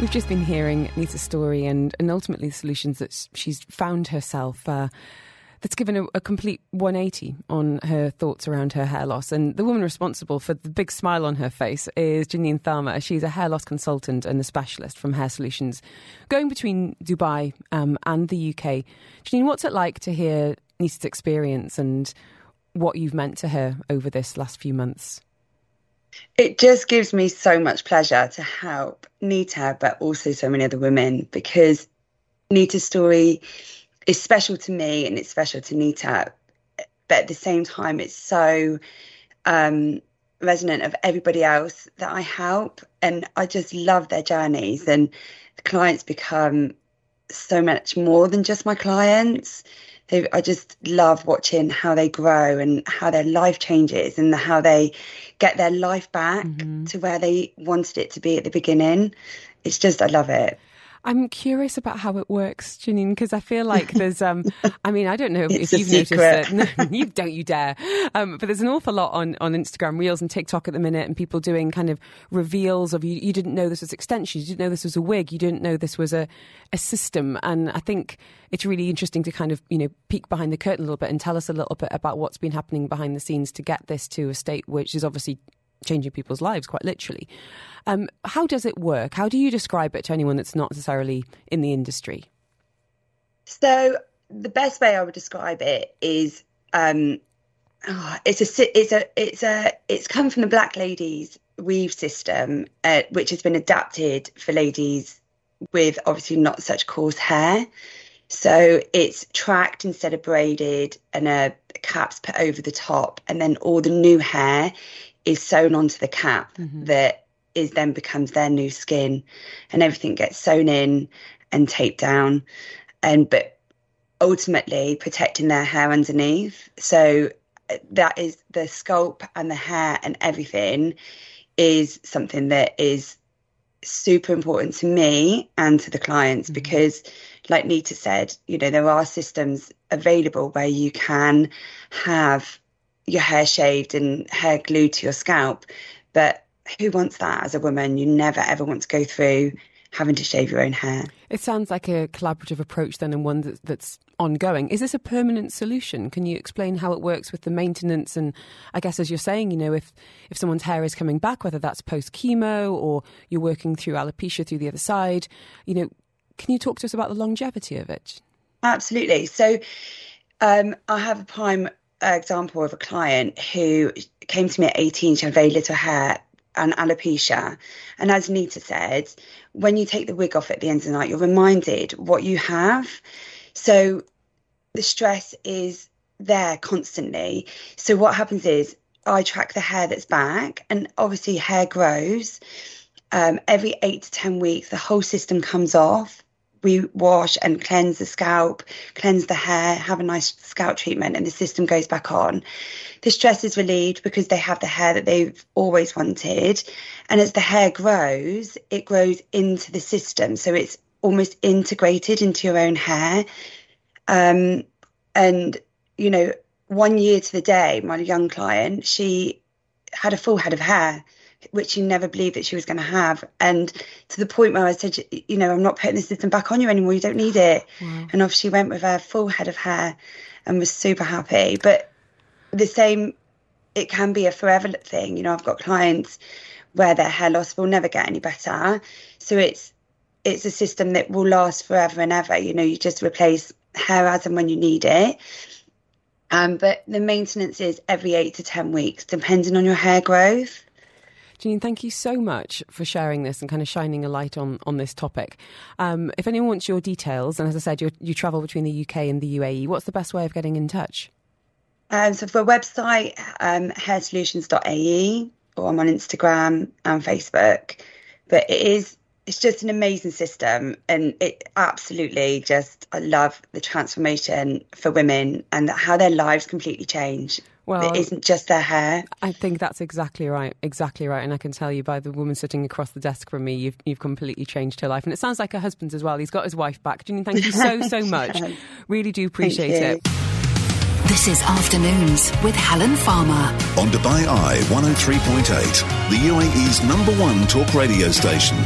We've just been hearing Nita's story and, and ultimately the solutions that she's found herself. Uh, that's given a, a, complete 180 on her thoughts around her hair loss. And the woman responsible for the big smile on her face is Janine Tharma. She's a hair loss consultant and a specialist from Hair Solutions, going between Dubai um, and the UK. Janine, what's it like to hear Nita's experience and what you've meant to her over this last few months? It just gives me so much pleasure to help Nita, but also so many other women because Nita's story is special to me and it's special to Nita. But at the same time, it's so um, resonant of everybody else that I help. And I just love their journeys. And the clients become so much more than just my clients. They, I just love watching how they grow and how their life changes and how they get their life back mm-hmm. to where they wanted it to be at the beginning. It's just, I love it. I'm curious about how it works, Janine, because I feel like there's, um, I mean, I don't know if you've noticed that. No, you don't, you dare. Um, but there's an awful lot on, on Instagram Reels and TikTok at the minute, and people doing kind of reveals of you, you didn't know this was extensions, you didn't know this was a wig, you didn't know this was a, a system. And I think it's really interesting to kind of, you know, peek behind the curtain a little bit and tell us a little bit about what's been happening behind the scenes to get this to a state which is obviously changing people's lives quite literally. Um, how does it work? How do you describe it to anyone that's not necessarily in the industry? So the best way I would describe it is um, oh, it's a it's a it's a it's come from the Black Ladies weave system, uh, which has been adapted for ladies with obviously not such coarse hair. So it's tracked instead of braided, and a cap's put over the top, and then all the new hair is sewn onto the cap mm-hmm. that is then becomes their new skin and everything gets sewn in and taped down and but ultimately protecting their hair underneath so uh, that is the sculpt and the hair and everything is something that is super important to me and to the clients mm-hmm. because like Nita said you know there are systems available where you can have your hair shaved and hair glued to your scalp. But who wants that as a woman? You never ever want to go through having to shave your own hair. It sounds like a collaborative approach then and one that, that's ongoing. Is this a permanent solution? Can you explain how it works with the maintenance and I guess as you're saying, you know, if if someone's hair is coming back whether that's post chemo or you're working through alopecia through the other side, you know, can you talk to us about the longevity of it? Absolutely. So um, I have a prime example of a client who came to me at 18, she had very little hair and alopecia. And as Nita said, when you take the wig off at the end of the night, you're reminded what you have. So the stress is there constantly. So what happens is I track the hair that's back, and obviously hair grows. Um, every eight to 10 weeks, the whole system comes off we wash and cleanse the scalp, cleanse the hair, have a nice scalp treatment, and the system goes back on. The stress is relieved because they have the hair that they've always wanted. And as the hair grows, it grows into the system. So it's almost integrated into your own hair. Um, and, you know, one year to the day, my young client, she had a full head of hair which you never believed that she was going to have. And to the point where I said, you know, I'm not putting the system back on you anymore. You don't need it. And off she went with her full head of hair and was super happy. But the same, it can be a forever thing. You know, I've got clients where their hair loss will never get any better. So it's it's a system that will last forever and ever. You know, you just replace hair as and when you need it. Um, but the maintenance is every eight to ten weeks, depending on your hair growth. Janine, thank you so much for sharing this and kind of shining a light on, on this topic. Um, if anyone wants your details, and as I said, you travel between the UK and the UAE, what's the best way of getting in touch? Um, so for a website, um, hairsolutions.ae, or I'm on Instagram and Facebook. But it is it's just an amazing system and it absolutely just I love the transformation for women and how their lives completely change. Well, it isn't just their hair. I think that's exactly right, exactly right. And I can tell you by the woman sitting across the desk from me, you've you've completely changed her life. And it sounds like her husband's as well. He's got his wife back. Janine, thank you so so much. Really do appreciate it. This is Afternoons with Helen Farmer. On Dubai Eye 103.8, the UAE's number one talk radio station.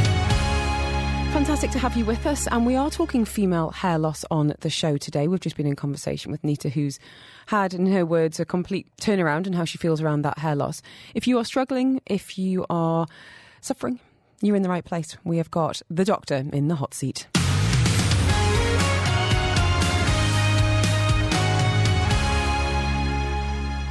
Fantastic to have you with us. And we are talking female hair loss on the show today. We've just been in conversation with Nita, who's had, in her words, a complete turnaround and how she feels around that hair loss. If you are struggling, if you are suffering, you're in the right place. We have got the doctor in the hot seat.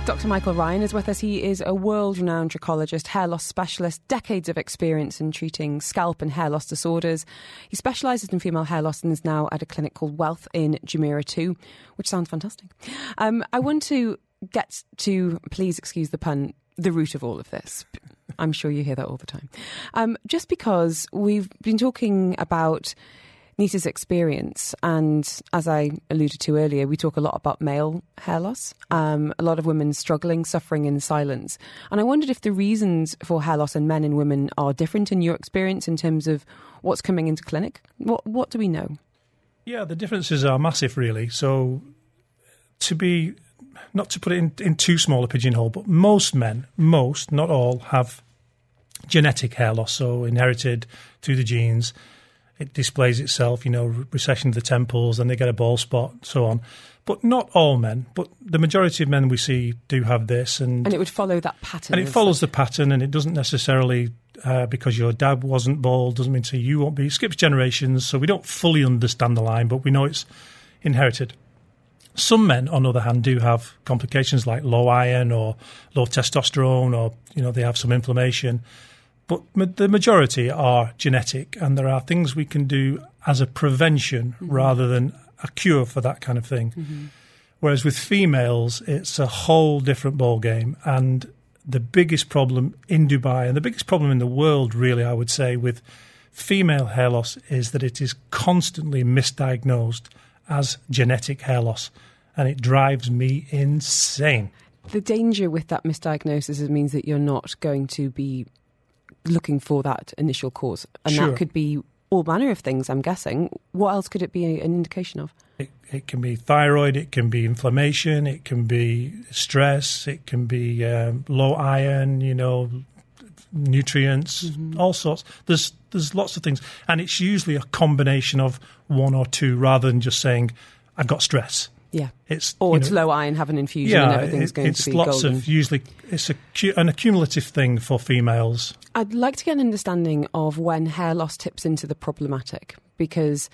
Dr. Michael Ryan is with us. He is a world renowned trichologist, hair loss specialist, decades of experience in treating scalp and hair loss disorders. He specialises in female hair loss and is now at a clinic called Wellth in Jumeirah 2, which sounds fantastic. Um, I want to get to, please excuse the pun, the root of all of this. I'm sure you hear that all the time. Um, just because we've been talking about Nita's experience, and as I alluded to earlier, we talk a lot about male hair loss. Um, a lot of women struggling, suffering in silence. And I wondered if the reasons for hair loss in men and women are different in your experience in terms of what's coming into clinic. What What do we know? Yeah, the differences are massive, really. So, to be not to put it in, in too small a pigeonhole, but most men, most, not all, have genetic hair loss, so inherited through the genes it displays itself, you know, recession of the temples, and they get a bald spot, so on. But not all men, but the majority of men we see do have this, and and it would follow that pattern. And it follows the pattern, and it doesn't necessarily uh, because your dad wasn't bald doesn't mean to say you won't be. It skips generations, so we don't fully understand the line, but we know it's inherited. Some men, on the other hand, do have complications like low iron or low testosterone, or you know they have some inflammation but the majority are genetic, and there are things we can do as a prevention mm-hmm. rather than a cure for that kind of thing. Mm-hmm. Whereas with females, it's a whole different ball game, and the biggest problem in Dubai and the biggest problem in the world, really, I would say, with female hair loss is that it is constantly misdiagnosed as genetic hair loss, and it drives me insane. The danger with that misdiagnosis is means that you're not going to be looking for that initial cause. And sure. that could be all manner of things, I'm guessing. What else could it be an indication of? It, it can be thyroid, it can be inflammation, it can be stress, it can be um, low iron, you know, nutrients, mm-hmm. all sorts. There's there's lots of things, and it's usually a combination of one or two, rather than just saying I've got stress. Yeah, it's or it's know, low iron, have an infusion, yeah, and everything's it, going it's to be lots golden. of usually it's a, an accumulative thing for females. I'd like to get an understanding of when hair loss tips into the problematic because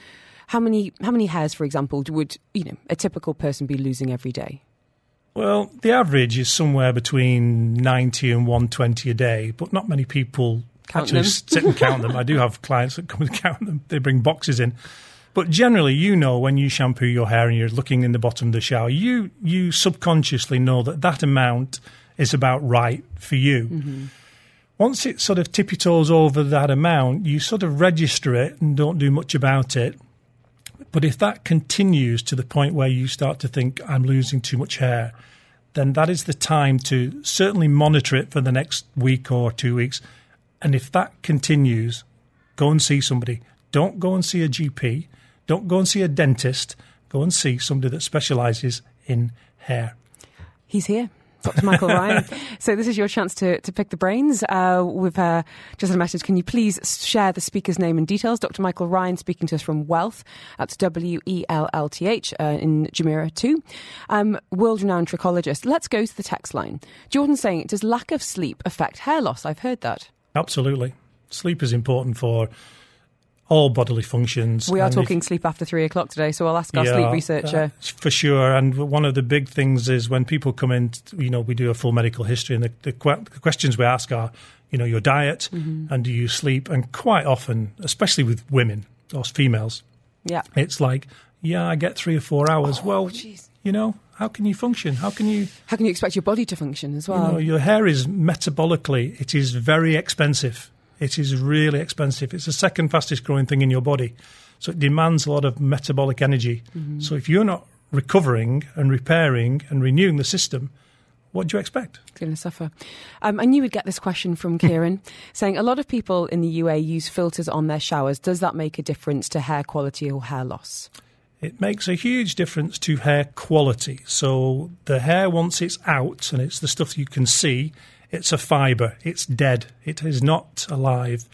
how many how many hairs, for example, would you know a typical person be losing every day? Well, the average is somewhere between ninety and one twenty a day, but not many people count actually sit and count them. I do have clients that come and count them. They bring boxes in. But generally, you know when you shampoo your hair and you're looking in the bottom of the shower, you you subconsciously know that that amount is about right for you. Mm-hmm. Once it sort of tippy toes over that amount, you sort of register it and don't do much about it. But if that continues to the point where you start to think, I'm losing too much hair, then that is the time to certainly monitor it for the next week or two weeks. And if that continues, go and see somebody. Don't go and see a GP don't go and see a dentist. Go and see somebody that specialises in hair. He's here. Dr. Michael Ryan. So this is your chance to, to pick the brains. Uh, we've uh, just had a message. Can you please share the speaker's name and details? Dr. Michael Ryan speaking to us from Wellth. That's W E L L T H uh, in Jumeirah 2. Um, World renowned trichologist. Let's go to the text line. Jordan's saying, does lack of sleep affect hair loss? I've heard that. Absolutely. Sleep is important for all bodily functions. We are And if- talking sleep after three o'clock today, so I'll ask our Yeah, sleep researcher. uh, for sure. And one of the big things is when people come in, you know, we do a full medical history, and the, the, que- the questions we ask are, you know, your diet Mm-hmm. and do you sleep? And quite often, especially with women or females, yeah. it's like, yeah, I get three or four hours. Oh, well, you know, how can you function? How can you? How can you expect your body to function as You well? know, your hair is metabolically, it is very expensive. It is really expensive. It's the second fastest growing thing in your body. So it demands a lot of metabolic energy. So if you're not recovering and repairing and renewing the system, what do you expect? It's going to suffer. Um, I knew we'd get this question from Kieran saying a lot of people in the UA use filters on their showers. Does that make a difference to hair quality or hair loss? It makes a huge difference to hair quality. So the hair, once it's out and it's the stuff you can see, it's a fibre. It's dead. It is not alive.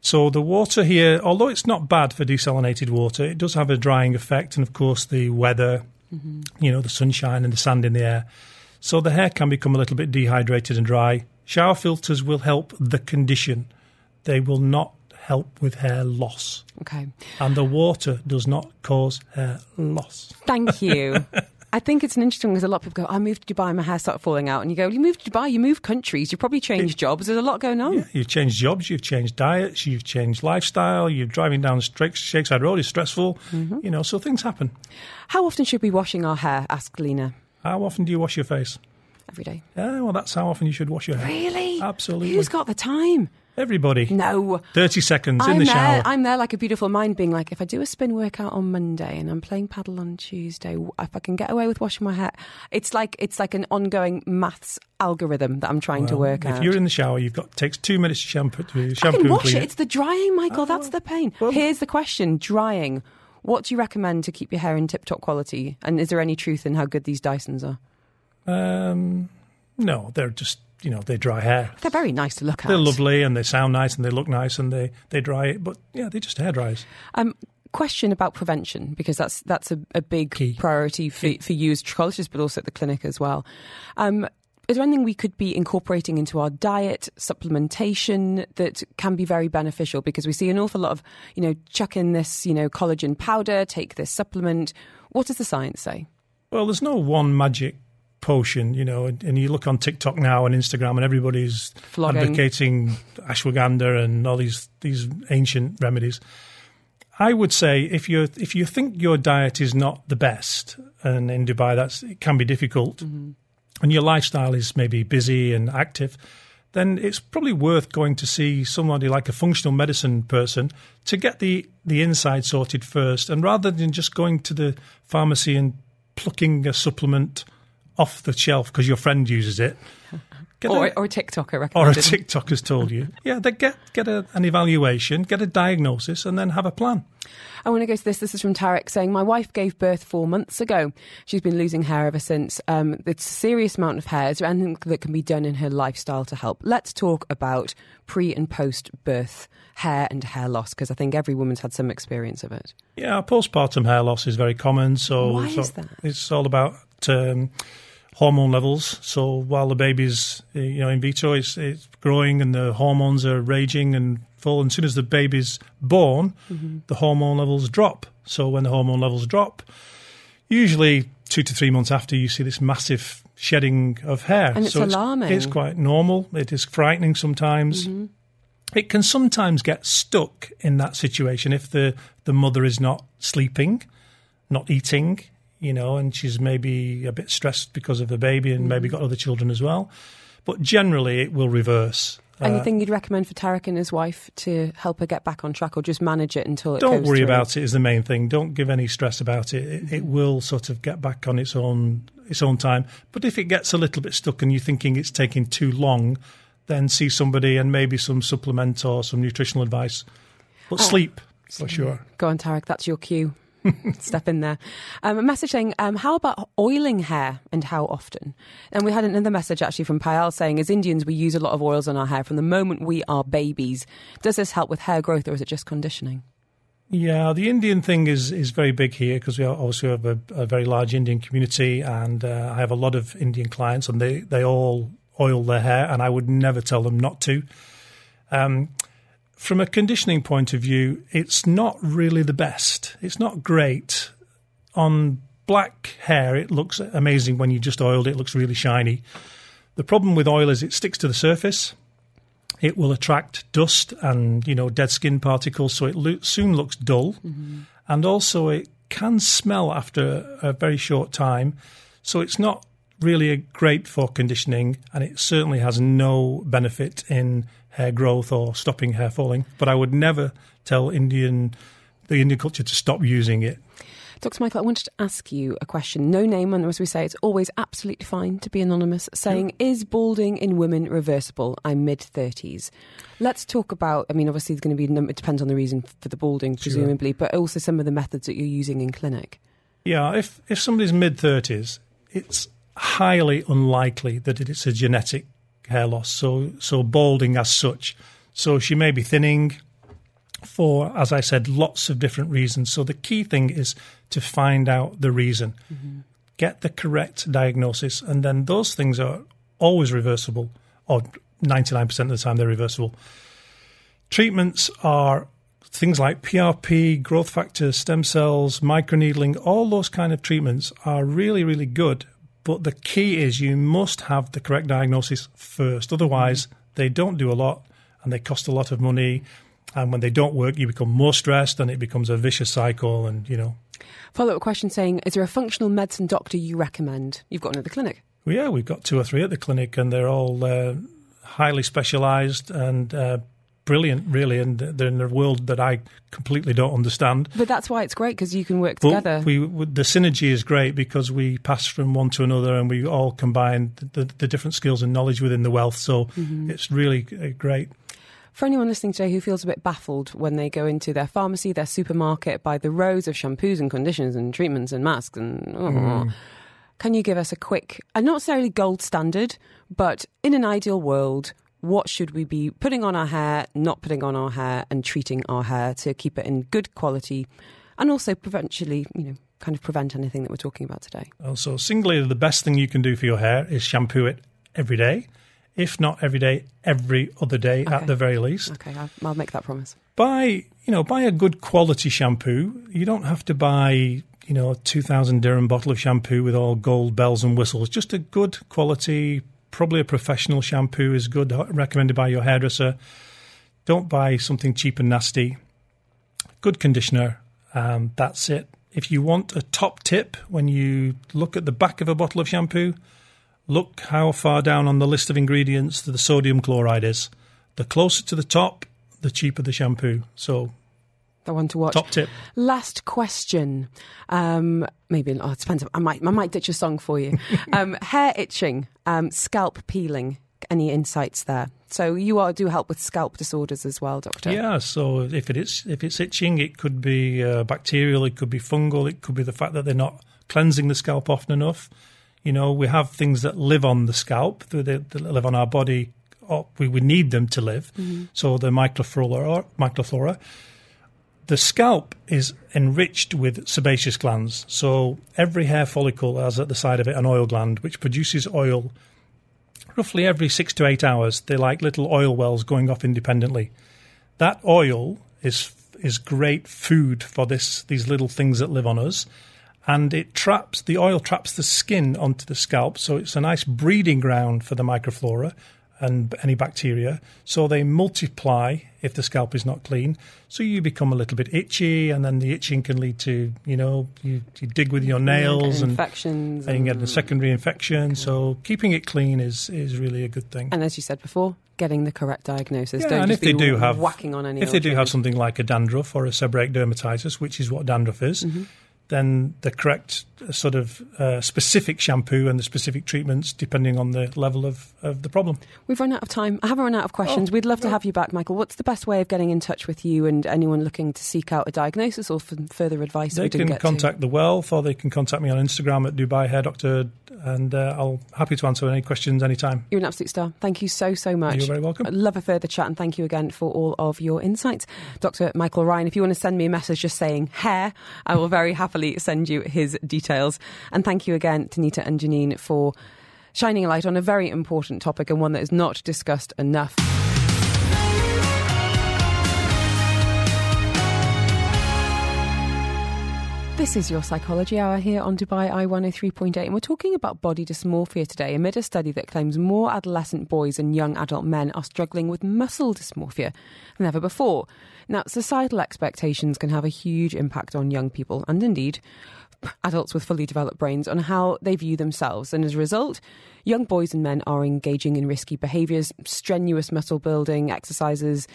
So the water here, although it's not bad for desalinated water, it does have a drying effect, and of course the weather, mm-hmm. you know, the sunshine and the sand in the air. So the hair can become a little bit dehydrated and dry. Shower filters will help the condition. They will not help with hair loss. Okay. And the water does not cause hair loss. Thank you. I think it's an interesting because a lot of people go, I moved to Dubai, my hair started falling out. And you go, well, you moved to Dubai, you moved countries, you probably changed jobs. There's a lot going on. Yeah, you've changed jobs, you've changed diets, you've changed lifestyle, you're driving down Sheikh Zayed Road is stressful. Mm-hmm. You know, so things happen. How often should we be washing our hair? asked Lena. How often do you wash your face? Every day. Yeah, well, that's how often you should wash your hair. Really? Absolutely. Who's got the time? Everybody. No. 30 seconds in I'm the there, shower. I'm there like a beautiful mind being like, if I do a spin workout on Monday and I'm playing paddle on Tuesday, if I can get away with washing my hair, it's like it's like an ongoing maths algorithm that I'm trying to work if out. If you're in the shower, you've got takes two minutes to shampoo, to I can wash clean it. It's the drying, Michael. That's the pain. well- Here's the question: drying. What do you recommend to keep your hair in tip-top quality? And is there any truth in how good these Dysons are? Um, no, they're just you know they dry hair. They're very nice to look at. They're lovely and they sound nice and they look nice and they they dry it, but yeah, they're just hair dryers. Um, question about prevention because that's that's a, a big Key. priority for, for you as trichologists, but also at the clinic as well. Um, is there anything we could be incorporating into our diet, supplementation that can be very beneficial? Because we see an awful lot of, you know, chuck in this, you know, collagen powder, take this supplement. What does the science say? Well, there's no one magic potion, you know, and, and you look on TikTok now and Instagram, and everybody's Flogging. advocating ashwagandha and all these these ancient remedies. I would say if you if you think your diet is not the best, and in Dubai that's it can be difficult, mm-hmm. and your lifestyle is maybe busy and active, then it's probably worth going to see somebody like a functional medicine person to get the the inside sorted first, and rather than just going to the pharmacy and plucking a supplement off the shelf because your friend uses it. Or, a- or a TikToker or a recommended. TikTok has told you. Yeah, they get get a, an evaluation, get a diagnosis, and then have a plan. I want to go to this. This is from Tarek saying, My wife gave birth four months ago. She's been losing hair ever since. Um, it's a serious amount of hair. Is there anything that can be done in her lifestyle to help? Let's talk about pre and post birth hair and hair loss because I think every woman's had some experience of it. Yeah, postpartum hair loss is very common. So, Why so is that? It's all about um, hormone levels. So while the baby's uh, you know in vitro, it's, it's growing and the hormones are raging and full. And as soon as the baby's born, Mm-hmm. the hormone levels drop. So when the hormone levels drop, usually two to three months after, you see this massive shedding of hair. And it's so alarming. It's, quite normal. It is frightening sometimes. Mm-hmm. It can sometimes get stuck in that situation if the, the mother is not sleeping, not eating, you know, and she's maybe a bit stressed because of the baby and maybe Mm-hmm. got other children as well. But generally, it will reverse. Uh, Anything you'd recommend for Tarek and his wife to help her get back on track or just manage it until it don't worry through? about it is the main thing. Don't give any stress about it. It, it will sort of get back on its own its own time. But if it gets a little bit stuck and you're thinking it's taking too long, then see somebody and maybe some supplement or some nutritional advice. But Oh. sleep for sure. Go on, Tarek. That's your cue. step in there. Um, a message saying, um, how about oiling hair and how often? And we had another message actually from Payal saying, as Indians, we use a lot of oils on our hair from the moment we are babies. Does this help with hair growth or is it just conditioning? Yeah, the Indian thing is, is very big here because we also have a, a, very large Indian community, and uh, I have a lot of Indian clients, and they, they all oil their hair, and I would never tell them not to. Um, from a conditioning point of view, it's not really the best. It's not great. On black hair, it looks amazing when you just oiled it, it looks really shiny. The problem with oil is it sticks to the surface. It will attract dust and you know dead skin particles, so it lo- soon looks dull, mm-hmm. and also it can smell after a very short time. So it's not really great for conditioning, and it certainly has no benefit in hair growth or stopping hair falling. But I would never tell Indian the Indian culture to stop using it. Dr. Michael, I wanted to ask you a question. No name, and as we say, it's always absolutely fine to be anonymous. Saying, yeah. is balding in women reversible? I'm mid 30s. Let's talk about, I mean, obviously, it's going to be, it depends on the reason for the balding, presumably, sure. but also some of the methods that you're using in clinic. Yeah, if, if somebody's mid 30s, it's highly unlikely that it's a genetic hair loss, so so balding as such. So she may be thinning for, as I said, lots of different reasons. So the key thing is to find out the reason, mm-hmm. get the correct diagnosis, and then those things are always reversible, or 99% of the time they're reversible. Treatments are things like PRP, growth factors, stem cells, microneedling, all those kind of treatments are really, really good but the key is you must have the correct diagnosis first. Otherwise, they don't do a lot and they cost a lot of money. And when they don't work, you become more stressed and it becomes a vicious cycle. And, you know. Follow up question saying, is there a functional medicine doctor you recommend? You've got the clinic. Well, yeah, we've got two or three at the clinic and they're all uh, highly specialised and uh, brilliant, really, and they're in a world that I completely don't understand. But that's why it's great because you can work together. we, the synergy is great because we pass from one to another and we all combine the, the different skills and knowledge within the Wellth. So mm-hmm. it's really uh, great. For anyone listening today who feels a bit baffled when they go into their pharmacy, their supermarket, buy the rows of shampoos and conditioners and treatments and masks and. Oh, mm. Can you give us a quick, and not necessarily gold standard, but in an ideal world, what should we be putting on our hair, not putting on our hair, and treating our hair to keep it in good quality and also eventually, you know, kind of prevent anything that we're talking about today. Also, singly, the best thing you can do for your hair is shampoo it every day. If not every day, every other day okay. at the very least. Okay, I'll, I'll make that promise. Buy, you know, buy a good quality shampoo. You don't have to buy, you know, a 2000 dirham bottle of shampoo with all gold bells and whistles. Just a good quality Probably a professional shampoo is good, recommended by your hairdresser. Don't buy something cheap and nasty. Good conditioner. Um, that's it. If you want a top tip when you look at the back of a bottle of shampoo, look how far down on the list of ingredients the sodium chloride is. The closer to the top, the cheaper the shampoo. So the one to watch. Top tip. Last question. Um, maybe oh, it depends. I might I might ditch a song for you. um, hair itching, um, scalp peeling. Any insights there? So you are do help with scalp disorders as well, doctor. Yeah. So if it is if it's itching, it could be uh, bacterial, it could be fungal, it could be the fact that they're not cleansing the scalp often enough. You know, we have things that live on the scalp, that, that live on our body. We, we need them to live. Mm-hmm. So the microflora, microflora the scalp is enriched with sebaceous glands. So every hair follicle has at the side of it an oil gland which produces oil roughly every six to eight hours. They're like little oil wells going off independently. That oil is is great food for this these little things that live on us. And it traps the oil traps the skin onto the scalp, so it's a nice breeding ground for the microflora and any bacteria. So they multiply if the scalp is not clean. So you become a little bit itchy, and then the itching can lead to, you know, you, you dig with your nails and infections, and, and you get a secondary infection. So keeping it clean is is really a good thing. And as you said before, getting the correct diagnosis. Yeah, Don't and if they do have whacking on any, if they do have something like a dandruff or a seborrheic dermatitis, which is what dandruff is. Mm-hmm then the correct sort of uh, specific shampoo and the specific treatments depending on the level of, of the problem. We've run out of time. I haven't run out of questions. Oh, We'd love to have you back, Michael. What's the best way of getting in touch with you and anyone looking to seek out a diagnosis or for further advice? They can contact to? the Wellth or they can contact me on Instagram at Dubai Hair Doctor, and uh, I'll happy to answer any questions anytime. You're an absolute star. Thank you so so much. You're very welcome. I'd love a further chat and thank you again for all of your insights, Dr. Michael Ryan. If you want to send me a message just saying hair, I will very happily send you his details. And thank you again to Nita and Janine for shining a light on a very important topic and one that is not discussed enough. This is your Psychology Hour here on Dubai Eye 103.8, and we're talking about body dysmorphia today amid a study that claims more adolescent boys and young adult men are struggling with muscle dysmorphia than ever before. Now, societal expectations can have a huge impact on young people and indeed adults with fully developed brains on how they view themselves. And as a result, young boys and men are engaging in risky behaviours, strenuous muscle building exercises,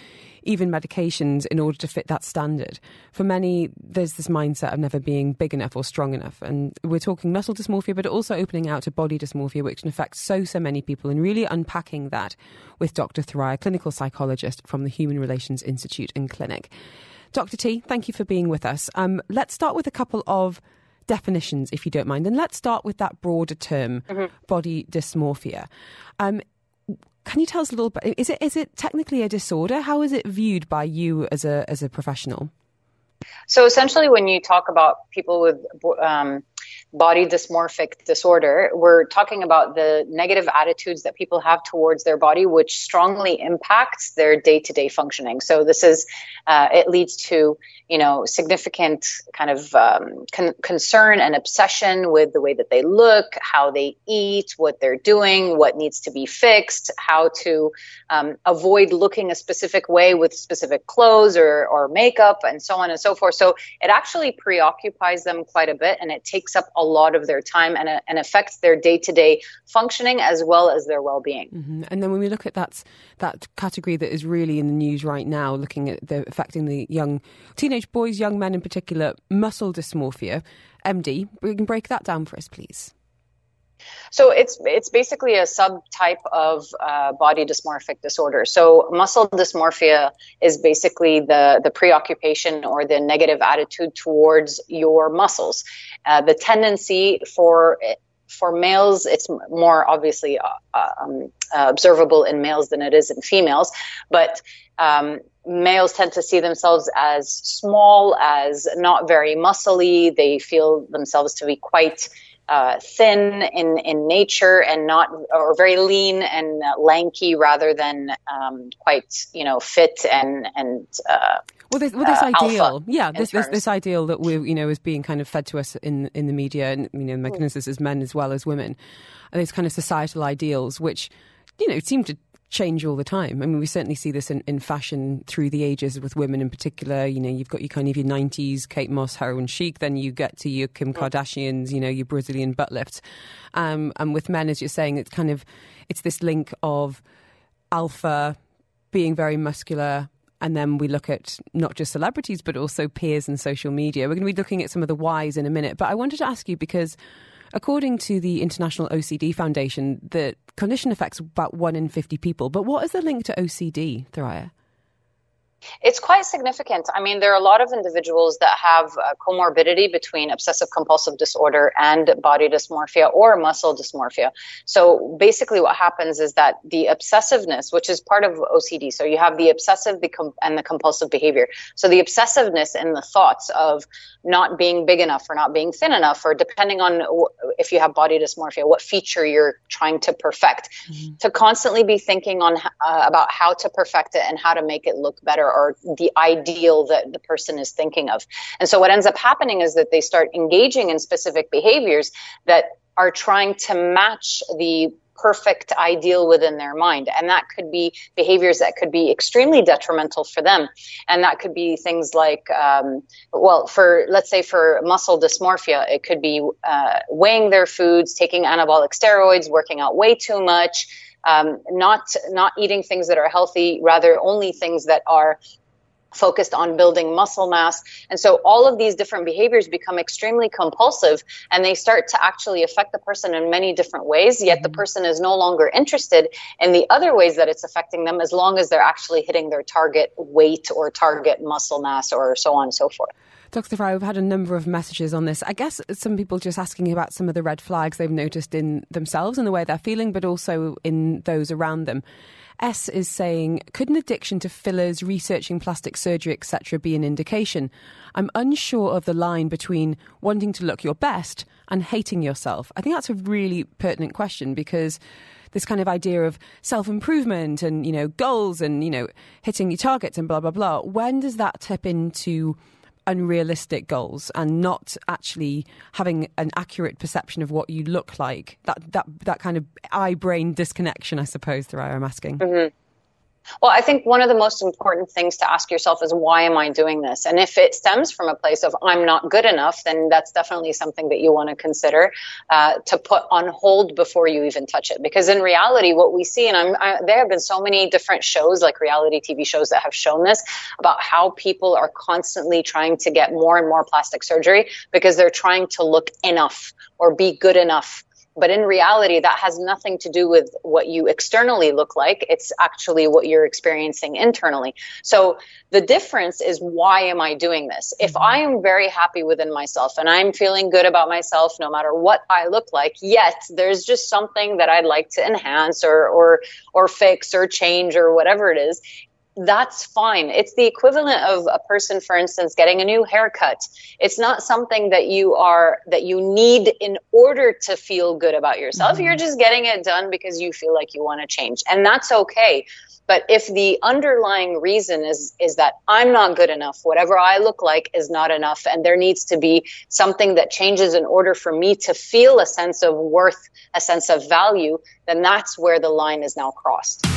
even medications in order to fit that standard. For many, there's this mindset of never being big enough or strong enough. And we're talking muscle dysmorphia, but also opening out to body dysmorphia, which can affect so, so many people, and really unpacking that with Dr. Thoraiya, clinical psychologist from the Human Relations Institute and Clinic. Dr. T, thank you for being with us. Um, let's start with a couple of definitions, if you don't mind. And let's start with that broader term, mm-hmm. body dysmorphia. Um, can you tell us a little bit? Is it is it technically a disorder? How is it viewed by you as a as a professional? So essentially, when you talk about people with um, body dysmorphic disorder, we're talking about the negative attitudes that people have towards their body, which strongly impacts their day to day functioning. So this is, uh, it leads to, you know, significant kind of um, con- concern and obsession with the way that they look, how they eat, what they're doing, what needs to be fixed, how to um, avoid looking a specific way with specific clothes or, or makeup, and so on and so forth. So it actually preoccupies them quite a bit and it takes up a lot of their time and, uh, and affects their day to day functioning as well as their well being. Mm-hmm. And then when we look at that, that category that is really in the news right now, looking at the affecting the young teenage boys, young men in particular, muscle dysmorphia, MD, we can break that down for us, please. So it's it's basically a subtype of uh, body dysmorphic disorder. So muscle dysmorphia is basically the the preoccupation or the negative attitude towards your muscles. Uh, the tendency for for males, it's more obviously uh, um, observable in males than it is in females, but um, males tend to see themselves as small, as not very muscly. They feel themselves to be quite uh, thin in, in nature and not, or very lean and lanky rather than um, quite, you know, fit and, and, uh, well, this, well, this uh, ideal, yeah, this, this this ideal that we, you know, is being kind of fed to us in in the media, and you know, goodness, this is men as well as women, and these kind of societal ideals, which, you know, seem to change all the time. I mean, we certainly see this in, in fashion through the ages with women in particular. You know, you've got your kind of your 90s Kate Moss heroin chic, then you get to your Kim Kardashians, you know, your Brazilian butt lifts. Um, and with men, as you're saying, it's kind of, it's this link of alpha being very muscular, and then we look at not just celebrities, but also peers and social media. We're going to be looking at some of the whys in a minute. But I wanted to ask you because According to the International OCD Foundation, the condition affects about one in 50 people. But what is the link to OCD, Thoraiya? It's quite significant. I mean, there are a lot of individuals that have uh, comorbidity between obsessive compulsive disorder and body dysmorphia or muscle dysmorphia. So basically, what happens is that the obsessiveness, which is part of OCD, so you have the obsessive and the compulsive behavior. So the obsessiveness in the thoughts of not being big enough or not being thin enough, or depending on if you have body dysmorphia, what feature you're trying to perfect, mm-hmm. to constantly be thinking on uh, about how to perfect it and how to make it look better or the ideal that the person is thinking of. And so what ends up happening is that they start engaging in specific behaviors that are trying to match the perfect ideal within their mind. And that could be behaviors that could be extremely detrimental for them. And that could be things like, um, well, for, let's say for muscle dysmorphia, it could be uh, weighing their foods, taking anabolic steroids, working out way too much, um, not not eating things that are healthy, rather only things that are focused on building muscle mass. And so all of these different behaviors become extremely compulsive and they start to actually affect the person in many different ways, yet the mm-hmm. person is no longer interested in the other ways that it's affecting them as long as they're actually hitting their target weight or target muscle mass or so on and so forth. Dr. Fry, we've had a number of messages on this. I guess some people just asking about some of the red flags they've noticed in themselves and the way they're feeling, but also in those around them. S is saying, could an addiction to fillers, researching plastic surgery, etc., be an indication? I'm unsure of the line between wanting to look your best and hating yourself. I think that's a really pertinent question because this kind of idea of self improvement and, you know, goals and, you know, hitting your targets and blah, blah, blah. When does that tip into unrealistic goals and not actually having an accurate perception of what you look like. That that that kind of eye brain disconnection, I suppose. Throughout, I'm asking. Mm-hmm. Well, I think one of the most important things to ask yourself is why am I doing this? And if it stems from a place of I'm not good enough, then that's definitely something that you want to consider uh, to put on hold before you even touch it. Because in reality, what we see, and I, there have been so many different shows, like reality TV shows, that have shown this about how people are constantly trying to get more and more plastic surgery because they're trying to look enough or be good enough but in reality, that has nothing to do with what you externally look like. It's actually what you're experiencing internally. So the difference is why am I doing this? If mm-hmm. I am very happy within myself and I'm feeling good about myself no matter what I look like, yet there's just something that I'd like to enhance or or or fix or change or whatever it is, that's fine. It's the equivalent of a person, for instance, getting a new haircut. It's not something that you are, that you need in order to feel good about yourself. Mm-hmm. You're just getting it done because you feel like you want to change. And that's okay. But if the underlying reason is, is that I'm not good enough, whatever I look like is not enough, and there needs to be something that changes in order for me to feel a sense of worth, a sense of value, then that's where the line is now crossed.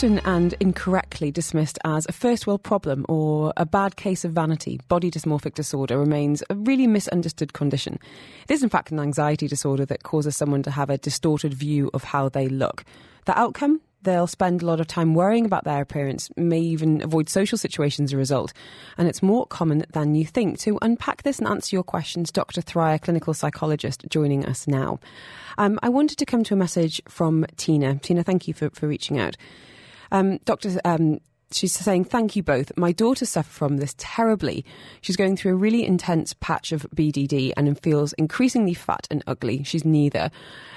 Often and incorrectly dismissed as a first world problem or a bad case of vanity, body dysmorphic disorder remains a really misunderstood condition. It is, in fact, an anxiety disorder that causes someone to have a distorted view of how they look. The outcome? They'll spend a lot of time worrying about their appearance, may even avoid social situations as a result. And it's more common than you think. To unpack this and answer your questions, Dr. Thoraiya, clinical psychologist, joining us now. Um, I wanted to come to a message from Tina. Tina, thank you for, for reaching out. Um, Doctor, um, she's saying, Thank you both. My daughter suffers from this terribly. She's going through a really intense patch of BDD and feels increasingly fat and ugly. She's neither.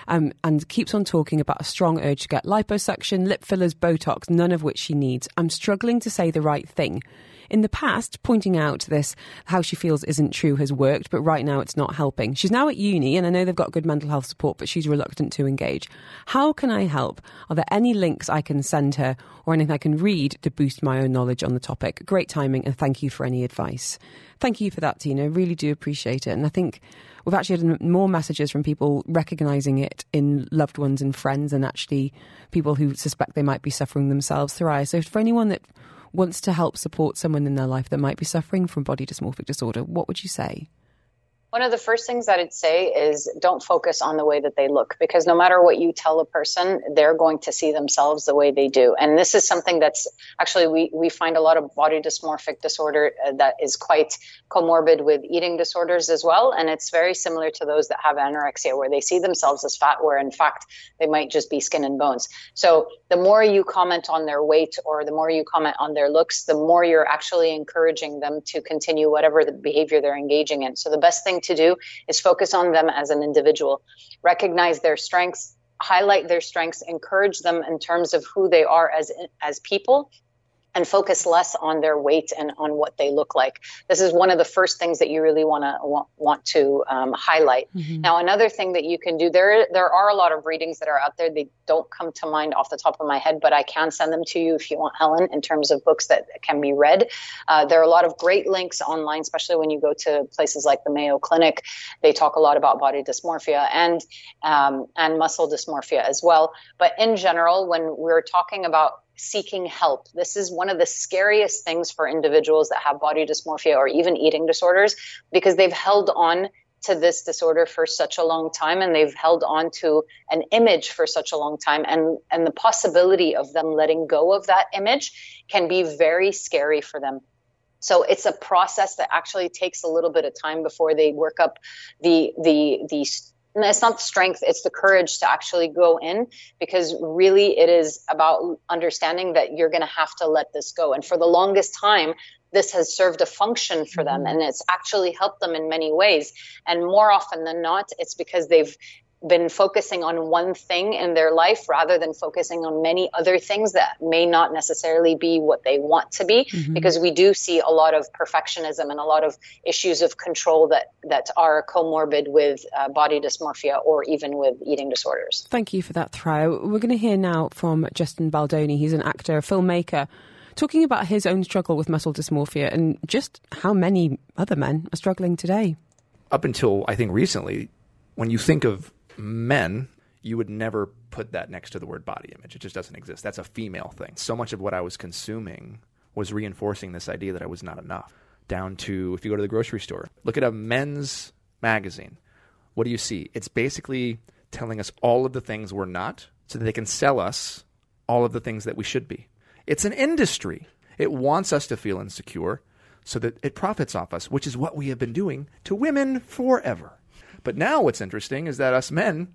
Um, and keeps on talking about a strong urge to get liposuction, lip fillers, Botox, none of which she needs. I'm struggling to say the right thing. In the past, pointing out this, how she feels isn't true has worked, but right now it's not helping. She's now at uni, and I know they've got good mental health support, but she's reluctant to engage. How can I help? Are there any links I can send her or anything I can read to boost my own knowledge on the topic? Great timing, and thank you for any advice. Thank you for that, Tina. Really do appreciate it. And I think we've actually had more messages from people recognizing it in loved ones and friends and actually people who suspect they might be suffering themselves through So for anyone that wants to help support someone in their life that might be suffering from body dysmorphic disorder, what would you say? One of the first things that I'd say is don't focus on the way that they look because no matter what you tell a person, they're going to see themselves the way they do. And this is something that's actually we, we find a lot of body dysmorphic disorder uh, that is quite comorbid with eating disorders as well. And it's very similar to those that have anorexia where they see themselves as fat, where in fact they might just be skin and bones. So the more you comment on their weight or the more you comment on their looks, the more you're actually encouraging them to continue whatever the behavior they're engaging in. So the best thing to do is focus on them as an individual, recognize their strengths, highlight their strengths, encourage them in terms of who they are as as people and focus less on their weight and on what they look like. This is one of the first things that you really want to want, want to um, highlight. Mm-hmm. Now, another thing that you can do there there are a lot of readings that are out there. They don't come to mind off the top of my head, but I can send them to you if you want, Helen, in terms of books that can be read. Uh, there are a lot of great links online, especially when you go to places like the Mayo Clinic. They talk a lot about body dysmorphia and um, and muscle dysmorphia as well. But in general, when we're talking about seeking help. This is one of the scariest things for individuals that have body dysmorphia or even eating disorders because they've held on to this disorder for such a long time and they've held on to an image for such a long time and and the possibility of them letting go of that image can be very scary for them so it's a process that actually takes a little bit of time before they work up the the the it's not the strength it's the courage to actually go in because really it is about understanding that you're going to have to let this go. And for the longest time this has served a function for them mm-hmm. and it's actually helped them in many ways. And more often than not it's because they've been focusing on one thing in their life rather than focusing on many other things that may not necessarily be what they want to be mm-hmm. because we do see a lot of perfectionism and a lot of issues of control that that are comorbid with uh, body dysmorphia or even with eating disorders. Thank you for that Thoraiya. We're going to hear now from Justin Baldoni. He's an actor, filmmaker talking about his own struggle with muscle dysmorphia and just how many other men are struggling today. Up until I think recently, when you think of men, you would never put that next to the word body image. It just doesn't exist. That's a female thing. So much of what I was consuming was reinforcing this idea that I was not enough. Down to if you go to the grocery store, look at a men's magazine. What do you see? It's basically telling us all of the things we're not so that they can sell us all of the things that we should be. It's an industry. It wants us to feel insecure so that it profits off us, which is what we have been doing to women forever. But now what's interesting is that us men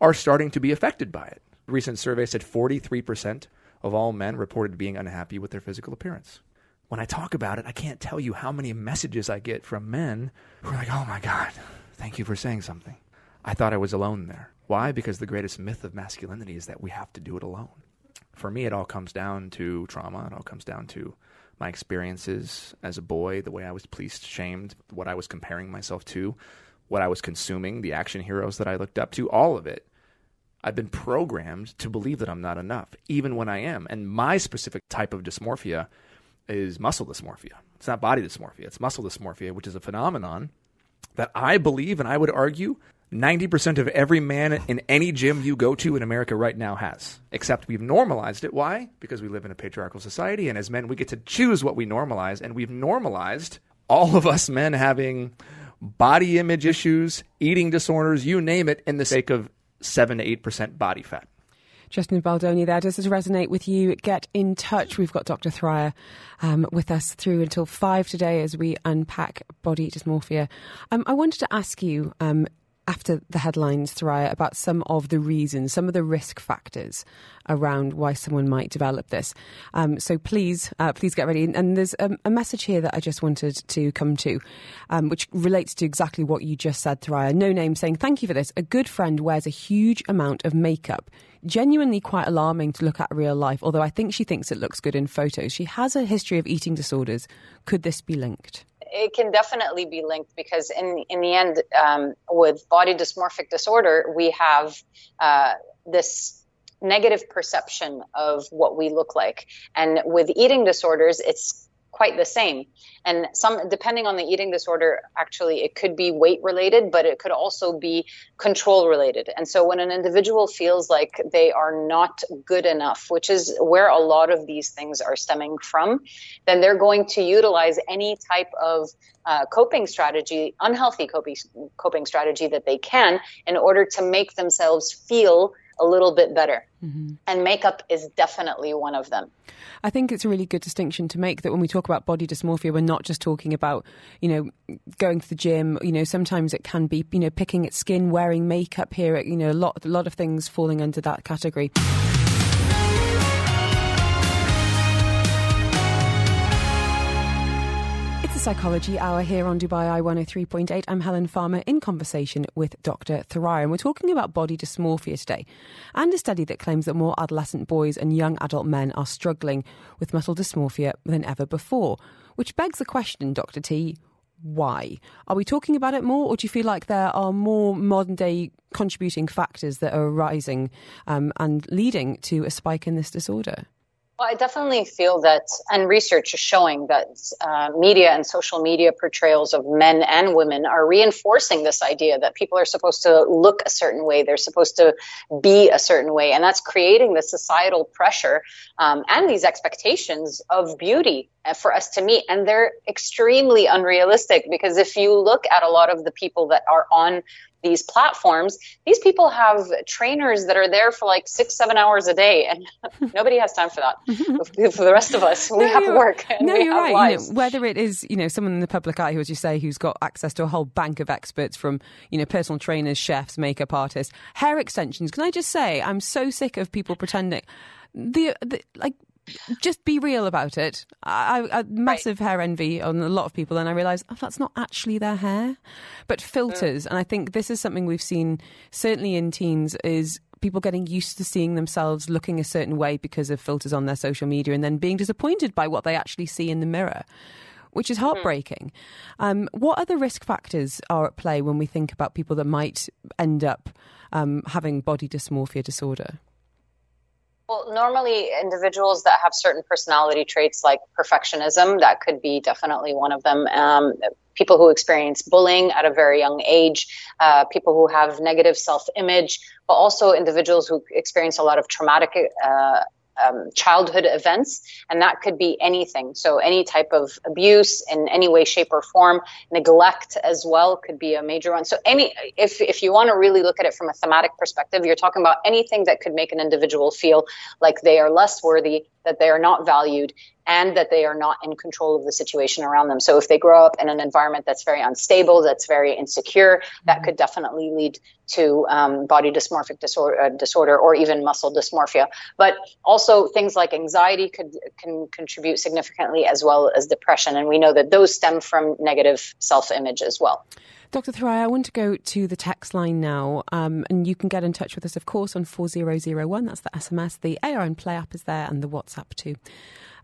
are starting to be affected by it. A recent survey said 43% of all men reported being unhappy with their physical appearance. When I talk about it, I can't tell you how many messages I get from men who are like, oh my God, thank you for saying something. I thought I was alone there. Why? Because the greatest myth of masculinity is that we have to do it alone. For me, it all comes down to trauma. It all comes down to my experiences as a boy, the way I was policed, shamed, what I was comparing myself to, what I was consuming, the action heroes that I looked up to, all of it. I've been programmed to believe that I'm not enough, even when I am. And my specific type of dysmorphia is muscle dysmorphia. It's not body dysmorphia, it's muscle dysmorphia, which is a phenomenon that I believe and I would argue 90% of every man in any gym you go to in America right now has. Except we've normalized it. Why? Because we live in a patriarchal society, and as men, we get to choose what we normalize, and we've normalized all of us men having body image issues, eating disorders, you name it, in the sake of 7 to 8% body fat. Justin Baldoni there. Does this resonate with you? Get in touch. We've got Dr. Thoraiya um, with us through until five today as we unpack body dysmorphia. Um, I wanted to ask you um, after the headlines, Thoraiya, about some of the reasons, some of the risk factors around why someone might develop this. Um, so please, uh, please get ready. And there's a, a, message here that I just wanted to come to, um, which relates to exactly what you just said, Thoraiya. No name saying, thank you for this. A good friend wears a huge amount of makeup. Genuinely quite alarming to look at real life, although I think she thinks it looks good in photos. She has a history of eating disorders. Could this be linked? It can definitely be linked because in in the end, um, with body dysmorphic disorder, we have uh, this negative perception of what we look like, and with eating disorders, it's quite the same. And some, depending on the eating disorder, actually, it could be weight related, but it could also be control related. And so when an individual feels like they are not good enough, which is where a lot of these things are stemming from, then they're going to utilize any type of uh, coping strategy, unhealthy coping, coping strategy that they can in order to make themselves feel a little bit better. Mm-hmm. And makeup is definitely one of them. I think it's a really good distinction to make that when we talk about body dysmorphia, we're not just talking about, you know, going to the gym. You know, sometimes it can be, you know, picking at skin, wearing makeup here, you know, a lot, a lot of things falling under that category. Psychology Hour here on Dubai Eye 103.8. I'm Helen Farmer in conversation with Dr. Thoraiya, and we're talking about body dysmorphia today and a study that claims that more adolescent boys and young adult men are struggling with muscle dysmorphia than ever before. Which begs the question, Dr. T, why? Are we talking about it more, or do you feel like there are more modern day contributing factors that are arising um, and leading to a spike in this disorder? Well, I definitely feel that, and research is showing that uh, media and social media portrayals of men and women are reinforcing this idea that people are supposed to look a certain way, they're supposed to be a certain way, and that's creating the societal pressure um, and these expectations of beauty uh, for us to meet. And they're extremely unrealistic because if you look at a lot of the people that are on these platforms, these people have trainers that are there for like six, seven hours a day, and nobody has time for that. Mm-hmm. for the rest of us, we no, have work. no, you're right. You know, whether it is you know someone in the public eye who, as you say, who's got access to a whole bank of experts from you know personal trainers, chefs, makeup artists, hair extensions. Can I just say, I'm so sick of people pretending the, the like just be real about it. I, I massive right. hair envy on a lot of people, and I realise oh, that's not actually their hair, but filters. And I think this is something we've seen certainly in teens is people getting used to seeing themselves looking a certain way because of filters on their social media, and then being disappointed by what they actually see in the mirror. Which is mm-hmm. heartbreaking. Um, what other risk factors are at play when we think about people that might end up um, having body dysmorphia disorder? Well, normally individuals that have certain personality traits like perfectionism, that could be definitely one of them. Um, people who experience bullying at a very young age, uh, people who have negative self image, but also individuals who experience a lot of traumatic uh, um, childhood events, and that could be anything. So, any type of abuse in any way, shape, or form, neglect as well could be a major one. So, any if if you want to really look at it from a thematic perspective, you're talking about anything that could make an individual feel like they are less worthy, that they are not valued, and that they are not in control of the situation around them. So if they grow up in an environment that's very unstable, that's very insecure, that could definitely lead to um, body dysmorphic disorder, uh, disorder or even muscle dysmorphia. But also things like anxiety could can contribute significantly as well as depression, and we know that those stem from negative self-image as well. Dr. Thoraiya, I want to go to the text line now, um, and you can get in touch with us, of course, on 4001. That's the SMS. The ARN Play app is there, and the WhatsApp too.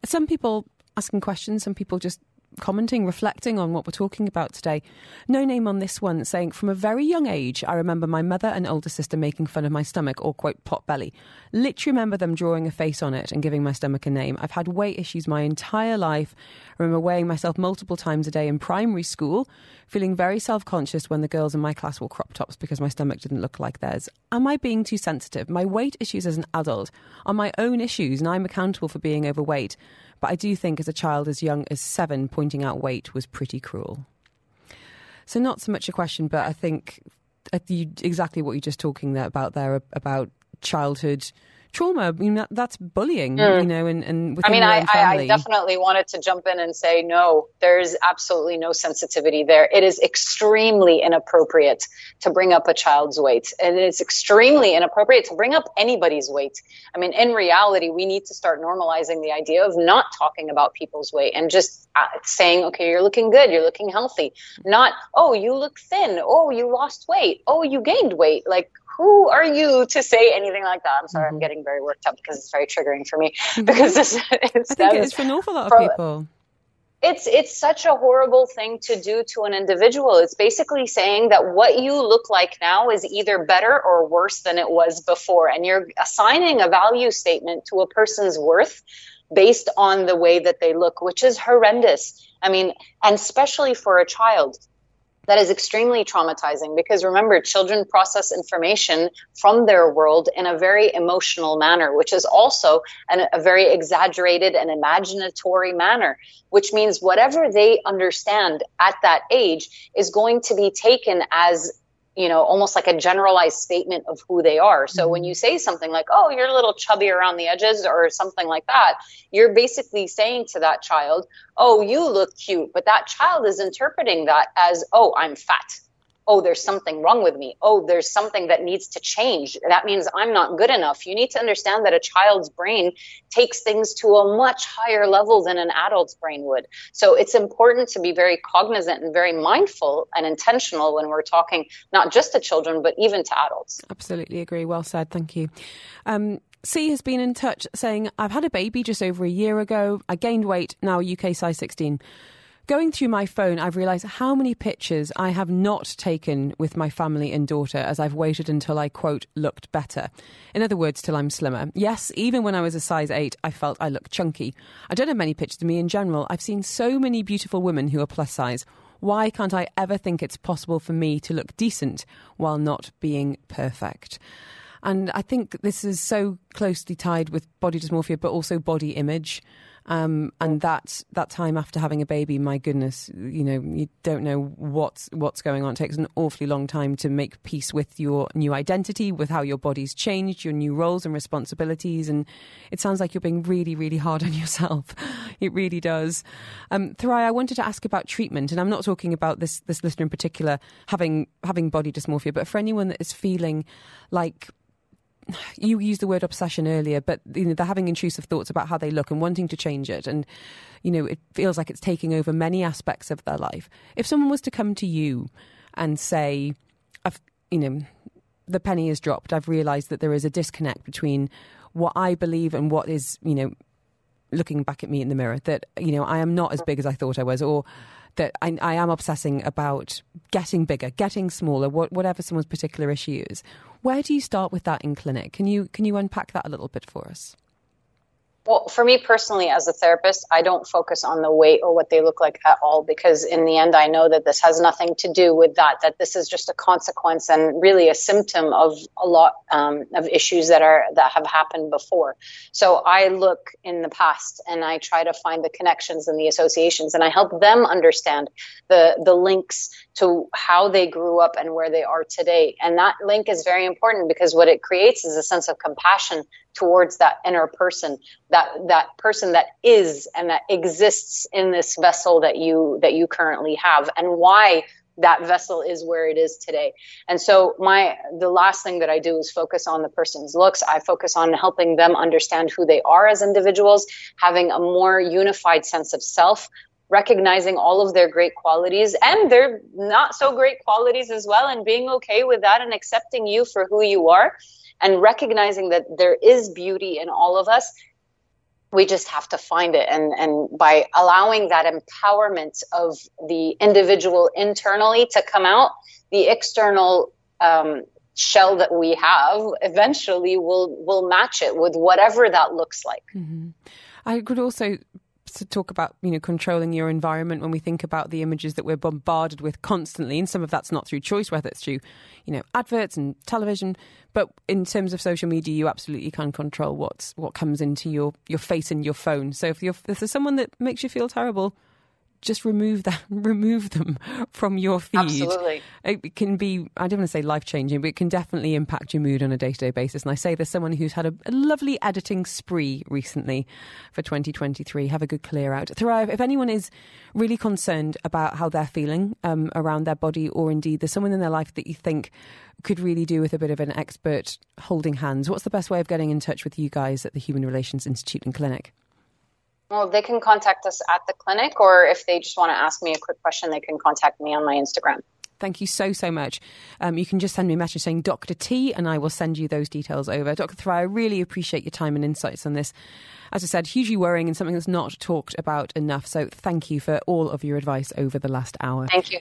Some people asking questions, some people just commenting, reflecting on what we're talking about today. No name on this one saying, From a very young age, I remember my mother and older sister making fun of my stomach or, quote, pot belly. Literally remember them drawing a face on it and giving my stomach a name. I've had weight issues my entire life. I remember weighing myself multiple times a day in primary school, feeling very self conscious when the girls in my class wore crop tops because my stomach didn't look like theirs. Am I being too sensitive? My weight issues as an adult are my own issues, and I'm accountable for being overweight. But I do think as a child as young as seven, pointing out weight was pretty cruel. So, not so much a question, but I think uh, exactly what you're just talking about there about childhood trauma. I mean, that, that's bullying, mm. you know, and, and I mean, I, I, definitely wanted to jump in and say, no, there's absolutely no sensitivity there. It is extremely inappropriate to bring up a child's weight. And it's extremely inappropriate to bring up anybody's weight. I mean, in reality, we need to start normalizing the idea of not talking about people's weight and just uh, saying, okay, you're looking good, you're looking healthy. Not, oh, you look thin. Oh, you lost weight. Oh, you gained weight. Like, who are you to say anything like that? I'm sorry, mm-hmm. I'm getting very worked up because it's very triggering for me. Mm-hmm. Because this, I think it is for an awful lot of people. It's it's such a horrible thing to do to an individual. It's basically saying that what you look like now is either better or worse than it was before, and you're assigning a value statement to a person's worth based on the way that they look, which is horrendous. I mean, and especially for a child that is extremely traumatizing because remember, children process information from their world in a very emotional manner, which is also an, a very exaggerated and imaginatory manner, which means whatever they understand at that age is going to be taken as you know, almost like a generalized statement of who they are. So when mm-hmm. you say something like, oh, you're a little chubby around the edges or something like that, you're basically saying to that child, oh, you look cute. But that child is interpreting that as, oh, I'm fat oh, there's something wrong with me. Oh, there's something that needs to change. That means I'm not good enough. You need to understand that a child's brain takes things to a much higher level than an adult's brain would. So it's important to be very cognizant and very mindful and intentional when we're talking not just to children, but even to adults. Absolutely agree. Well said. Thank you. Um, C has been in touch saying, I've had a baby just over a year ago. I gained weight, now UK size 16. Going through my phone, I've realised how many pictures I have not taken with my family and daughter as I've waited until I, quote, looked better. In other words, till I'm slimmer. Yes, even when I was a size 8, I felt I looked chunky. I don't have many pictures of me in general. I've seen so many beautiful women who are plus size. Why can't I ever think it's possible for me to look decent while not being perfect? And I think this is so closely tied with body dysmorphia, but also body image. Um, and that that time after having a baby, my goodness, you know, you don't know what's what's going on. It takes an awfully long time to make peace with your new identity, with how your body's changed, your new roles and responsibilities. And it sounds like you're being really, really hard on yourself. it really does. Um, Thoraiya, I wanted to ask about treatment, and I'm not talking about this this listener in particular having having body dysmorphia, but for anyone that is feeling like you used the word obsession earlier, but you know they're having intrusive thoughts about how they look and wanting to change it, and you know it feels like it's taking over many aspects of their life. If someone was to come to you and say, "I've you know the penny has dropped. I've realised that there is a disconnect between what I believe and what is you know looking back at me in the mirror. That you know I am not as big as I thought I was, or that I, I am obsessing about getting bigger, getting smaller, what, whatever someone's particular issue is. Where do you start with that in clinic? Can you can you unpack that a little bit for us? Well, for me personally, as a therapist, I don't focus on the weight or what they look like at all because, in the end, I know that this has nothing to do with that. That this is just a consequence and really a symptom of a lot um, of issues that are that have happened before. So I look in the past and I try to find the connections and the associations, and I help them understand the the links to how they grew up and where they are today. And that link is very important because what it creates is a sense of compassion towards that inner person, that that person that is and that exists in this vessel that you that you currently have and why that vessel is where it is today. And so my the last thing that I do is focus on the person's looks. I focus on helping them understand who they are as individuals, having a more unified sense of self, recognizing all of their great qualities and their not so great qualities as well and being okay with that and accepting you for who you are and recognizing that there is beauty in all of us we just have to find it. And and by allowing that empowerment of the individual internally to come out the external um, shell that we have eventually will will match it with whatever that looks like. Mm-hmm. i could also to talk about you know controlling your environment when we think about the images that we're bombarded with constantly. And some of that's not through choice whether it's through you know adverts and television but in terms of social media you absolutely can control what's what comes into your your face and your phone. So if you're if there's someone that makes you feel terrible just remove that, remove them from your feed. Absolutely. It can be, I don't want to say life changing, but it can definitely impact your mood on a day to day basis. And I say there's someone who's had a, a, lovely editing spree recently for 2023. Have a good clear out. Thrive. If anyone is really concerned about how they're feeling um, around their body, or indeed there's someone in their life that you think could really do with a bit of an expert holding hands, what's the best way of getting in touch with you guys at the Human Relations Institute and Clinic? Well, they can contact us at the clinic, or if they just want to ask me a quick question, they can contact me on my Instagram. Thank you so, so much. Um, you can just send me a message saying Dr. T, and I will send you those details over. Dr. Thry, I really appreciate your time and insights on this. As I said, hugely worrying and something that's not talked about enough. So thank you for all of your advice over the last hour. Thank you.